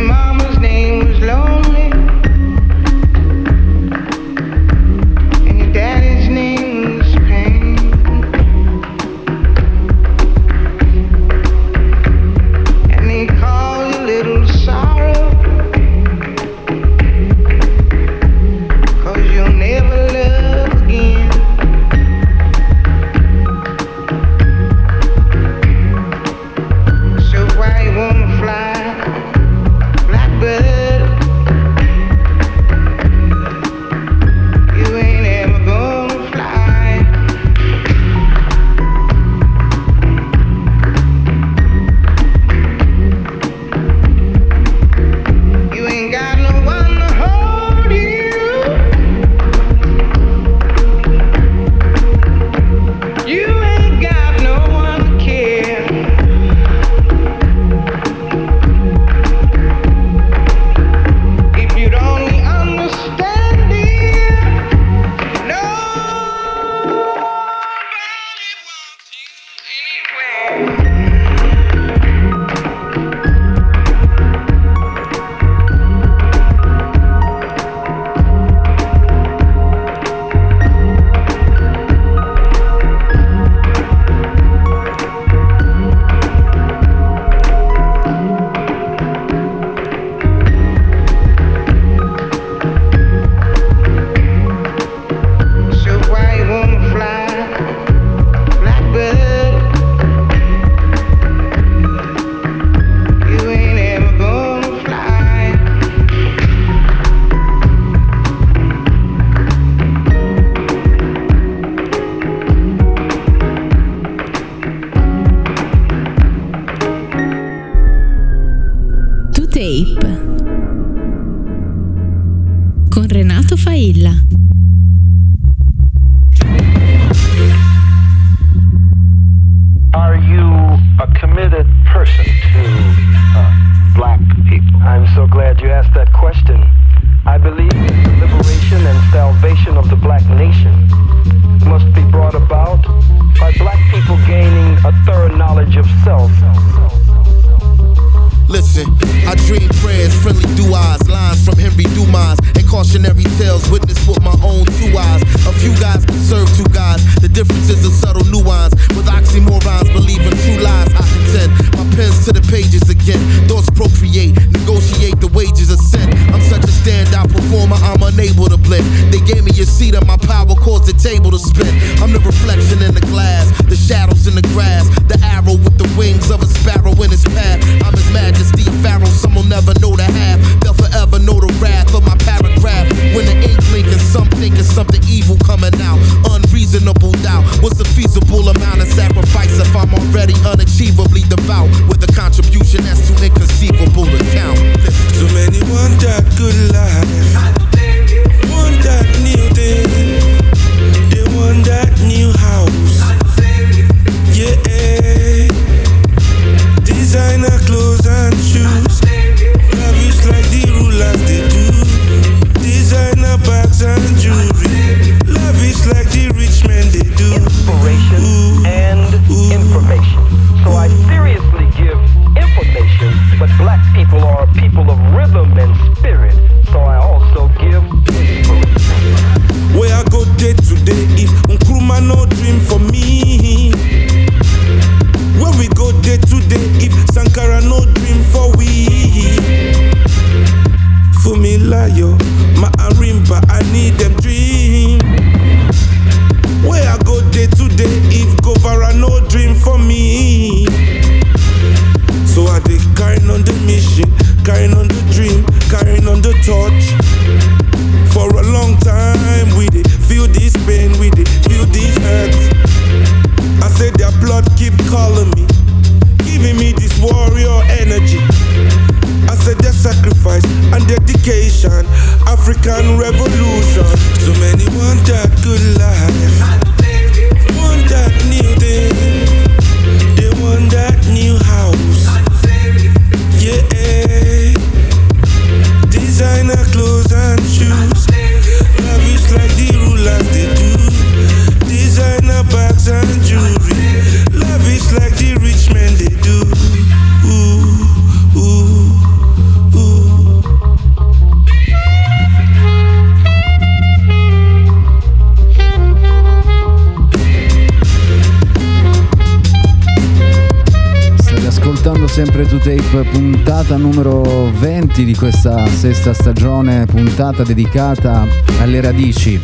20 di questa sesta stagione, puntata dedicata alle radici,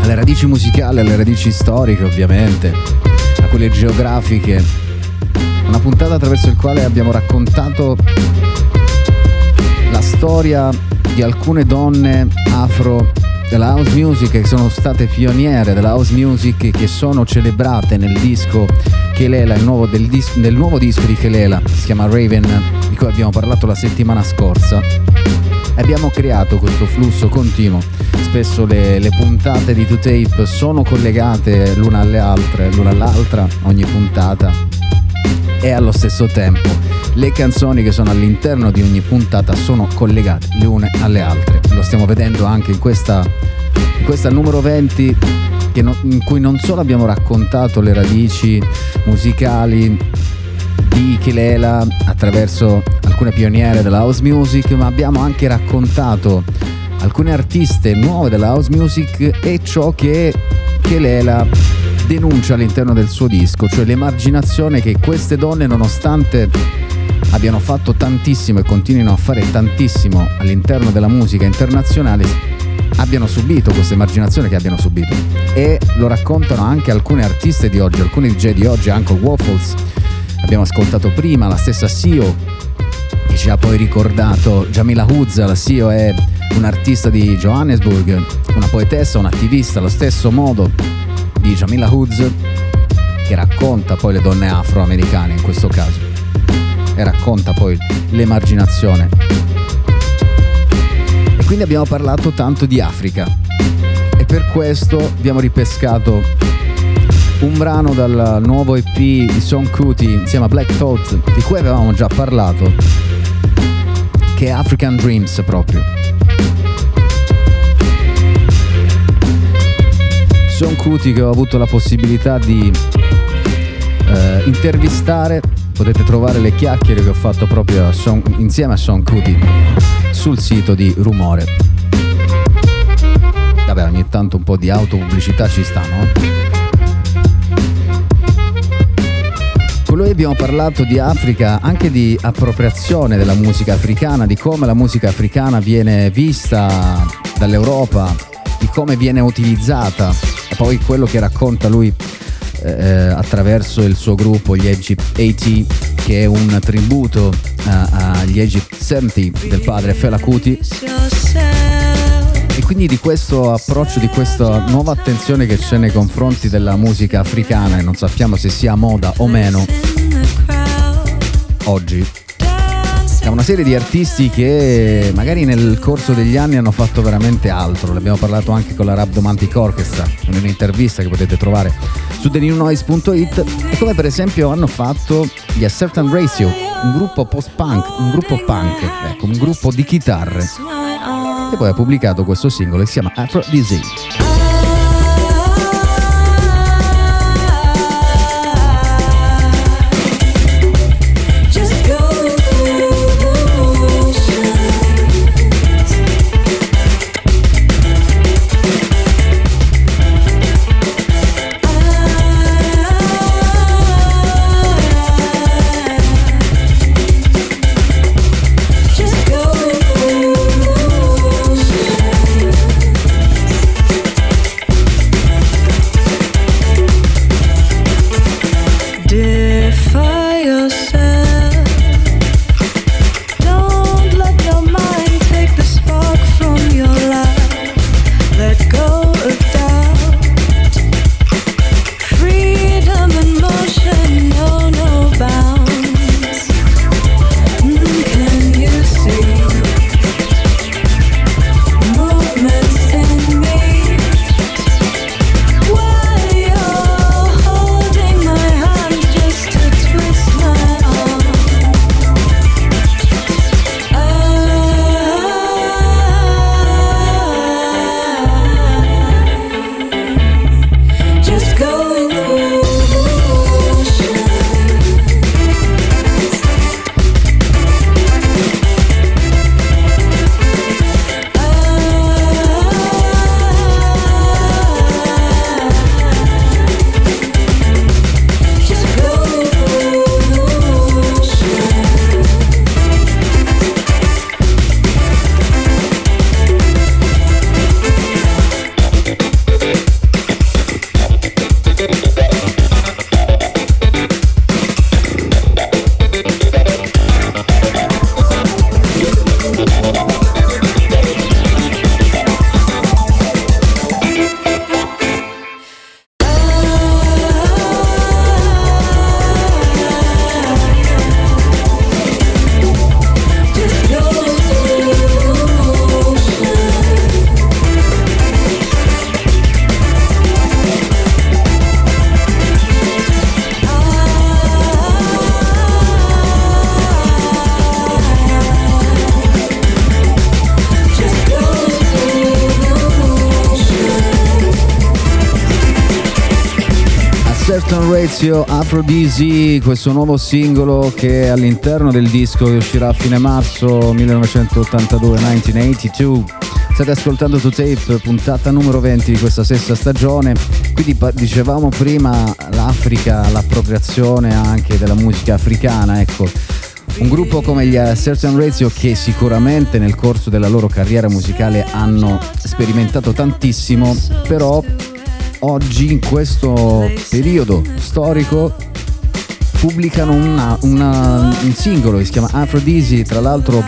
alle radici musicali, alle radici storiche ovviamente, a quelle geografiche. Una puntata attraverso il quale abbiamo raccontato la storia di alcune donne afro della house music che sono state pioniere della house music che sono celebrate nel disco Kelela, il nuovo, del, dis- del nuovo disco di Kelela, si chiama Raven, cui abbiamo parlato la settimana scorsa. Abbiamo creato questo flusso continuo. Spesso le, le puntate di 2Tape sono collegate l'una alle altre, l'una all'altra, ogni puntata. E allo stesso tempo le canzoni che sono all'interno di ogni puntata sono collegate le une alle altre. Lo stiamo vedendo anche in questa, in questa numero 20 che no- in cui non solo abbiamo raccontato le radici musicali di Kelela attraverso alcune pioniere della house music, ma abbiamo anche raccontato alcune artiste nuove della house music e ciò che Kelela denuncia all'interno del suo disco, cioè l'emarginazione che queste donne nonostante abbiano fatto tantissimo e continuino a fare tantissimo all'interno della musica internazionale abbiano subito questa emarginazione che abbiano subito. E lo raccontano anche alcune artiste di oggi, alcuni DJ di oggi, anche Waffles abbiamo ascoltato prima, la stessa Sio che ci ha poi ricordato Jamila Huzza, la Sio è un'artista di Johannesburg, una poetessa, un'attivista, allo stesso modo di Jamila Huzz che racconta poi le donne afroamericane in questo caso e racconta poi l'emarginazione. E quindi abbiamo parlato tanto di Africa e per questo abbiamo ripescato un brano dal nuovo EP di Son Kuti insieme a Black Thought di cui avevamo già parlato che è African Dreams proprio Son Kuti che ho avuto la possibilità di eh, intervistare potete trovare le chiacchiere che ho fatto proprio a Son- insieme a Son Kuti sul sito di Rumore vabbè ogni tanto un po' di autopubblicità ci sta no? Con lui abbiamo parlato di Africa, anche di appropriazione della musica africana, di come la musica africana viene vista dall'Europa, di come viene utilizzata e poi quello che racconta lui eh, attraverso il suo gruppo, gli Egypt 80, che è un tributo a- agli Egypt 70 del padre Fela Kuti. E quindi di questo approccio, di questa nuova attenzione che c'è nei confronti della musica africana, e non sappiamo se sia moda o meno, oggi. È una serie di artisti che magari nel corso degli anni hanno fatto veramente altro. L'abbiamo parlato anche con la Rap Domantic Orchestra in un'intervista che potete trovare su thenewnoise.it e come per esempio hanno fatto gli A Certain Ratio, un gruppo post-punk, un gruppo punk, ecco, un gruppo di chitarre. E poi ha pubblicato questo singolo che si chiama Afro Disease. Ratio Aphrodisi, questo nuovo singolo che è all'interno del disco che uscirà a fine marzo 1982, 1982. State ascoltando To Tape, puntata numero 20 di questa sesta stagione. Quindi dicevamo prima l'Africa, l'appropriazione anche della musica africana, ecco. Un gruppo come gli Certain Ratio che sicuramente nel corso della loro carriera musicale hanno sperimentato tantissimo, però oggi in questo periodo storico pubblicano una- una- un singolo che si chiama Aphrodisi, tra l'altro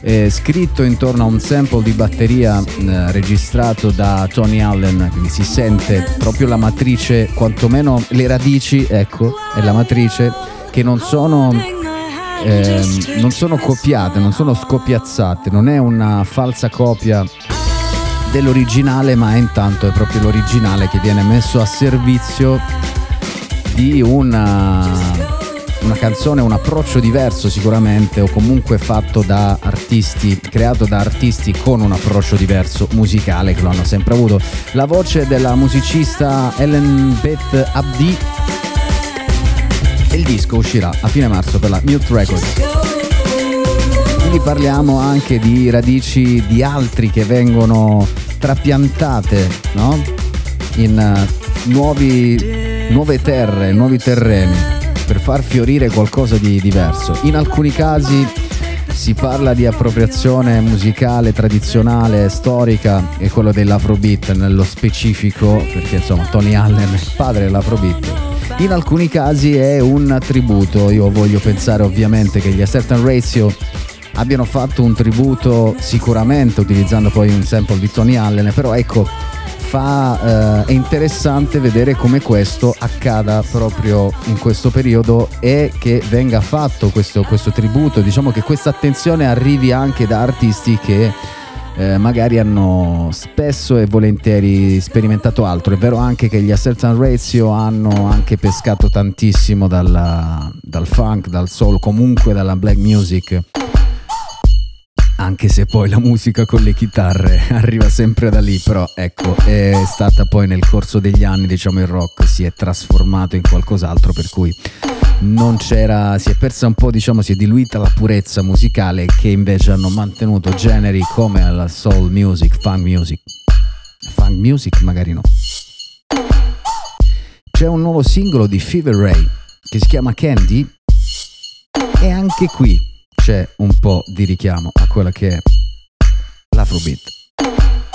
eh, scritto intorno a un sample di batteria eh, registrato da Tony Allen, quindi si sente proprio la matrice, quantomeno le radici, ecco, è la matrice che non sono ehm, non sono copiate, non sono scopiazzate, non è una falsa copia dell'originale, ma intanto è proprio l'originale che viene messo a servizio di una, una canzone, un approccio diverso sicuramente, o comunque fatto da artisti, creato da artisti con un approccio diverso musicale che lo hanno sempre avuto. La voce della musicista Ellen Beth Abdi il disco uscirà a fine marzo per la Mute Records. Quindi parliamo anche di radici di altri che vengono trapiantate no? in eh, nuovi, nuove terre, nuovi terreni per far fiorire qualcosa di diverso. In alcuni casi si parla di appropriazione musicale tradizionale, storica e quello dell'Afrobeat nello specifico, perché insomma Tony Allen è padre dell'Afrobeat. In alcuni casi è un tributo, io voglio pensare ovviamente che gli Certain Ratio abbiano fatto un tributo sicuramente utilizzando poi un sample di Tony Allen, però ecco, fa, eh, è interessante vedere come questo accada proprio in questo periodo e che venga fatto questo, questo tributo, diciamo che questa attenzione arrivi anche da artisti che eh, magari hanno spesso e volentieri sperimentato altro. È vero anche che gli A Certain Ratio hanno anche pescato tantissimo dalla- dal funk, dal soul, comunque dalla black music anche se poi la musica con le chitarre <laughs> arriva sempre da lì, però ecco, è stata poi nel corso degli anni, diciamo, il rock si è trasformato in qualcos'altro, per cui non c'era, si è persa un po', diciamo, si è diluita la purezza musicale che invece hanno mantenuto generi come la soul music, funk music. Funk music magari no. C'è un nuovo singolo di Fever Ray che si chiama Candy e anche qui c'è un po' di richiamo a quella che è l'Afrobeat.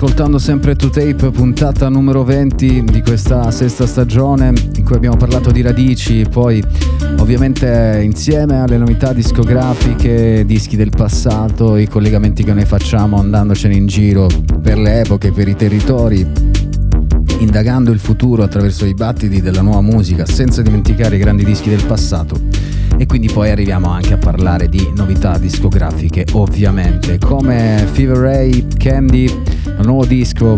Ascoltando sempre To Tape, puntata numero 20 di questa sesta stagione in cui abbiamo parlato di radici, poi ovviamente insieme alle novità discografiche, dischi del passato, i collegamenti che noi facciamo andandocene in giro per le epoche, per i territori, indagando il futuro attraverso i battiti della nuova musica, senza dimenticare i grandi dischi del passato. E quindi poi arriviamo anche a parlare di novità discografiche, ovviamente, come Fever Ray, Candy, il nuovo disco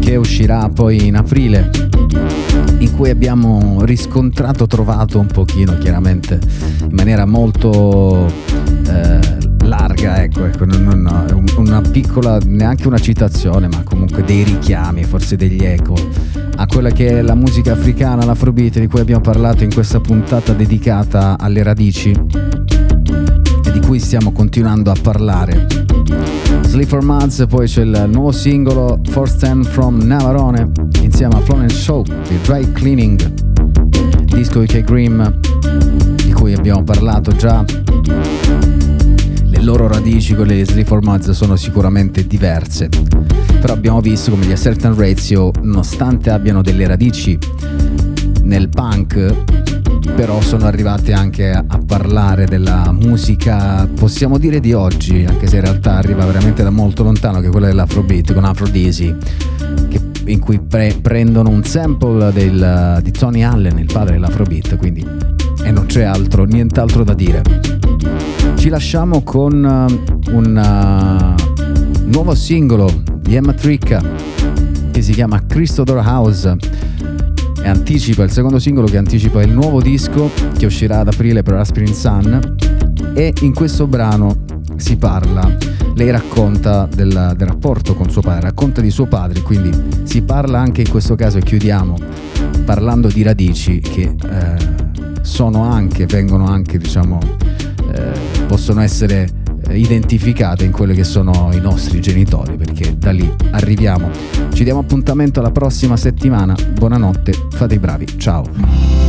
che uscirà poi in aprile, in cui abbiamo riscontrato, trovato un pochino, chiaramente, in maniera molto eh, larga, ecco, ecco non- non- una piccola, neanche una citazione, ma comunque dei richiami, forse degli eco a quella che è la musica africana, l'afrobeat di cui abbiamo parlato in questa puntata dedicata alle radici e di cui stiamo continuando a parlare. Sleep for Mads, poi c'è il nuovo singolo Force 10 from Navarone insieme a Florence Show di Dry Cleaning, disco di K Grimm di cui abbiamo parlato già. Le loro radici, quelle di Sleep for Mads, sono sicuramente diverse però abbiamo visto come gli Certain Ratio, nonostante abbiano delle radici nel punk, però sono arrivati anche a parlare della musica, possiamo dire di oggi, anche se in realtà arriva veramente da molto lontano, che è quella dell'Afrobeat con Aphrodisi, che- in cui pre- prendono un sample del- di Tony Allen, il padre dell'Afrobeat, quindi e non c'è altro, nient'altro da dire. Ci lasciamo con uh, un uh, nuovo singolo di Emma Tricca che si chiama Christodor House e anticipa il secondo singolo che anticipa il nuovo disco che uscirà ad aprile per Aspirin Sun e in questo brano si parla, lei racconta del, del rapporto con suo padre, racconta di suo padre, quindi si parla anche in questo caso e chiudiamo parlando di radici che eh, sono anche, vengono anche diciamo, eh, possono essere eh, identificate in quelli che sono i nostri genitori, perché da lì arriviamo. Ci diamo appuntamento alla prossima settimana. Buonanotte, fate i bravi. Ciao.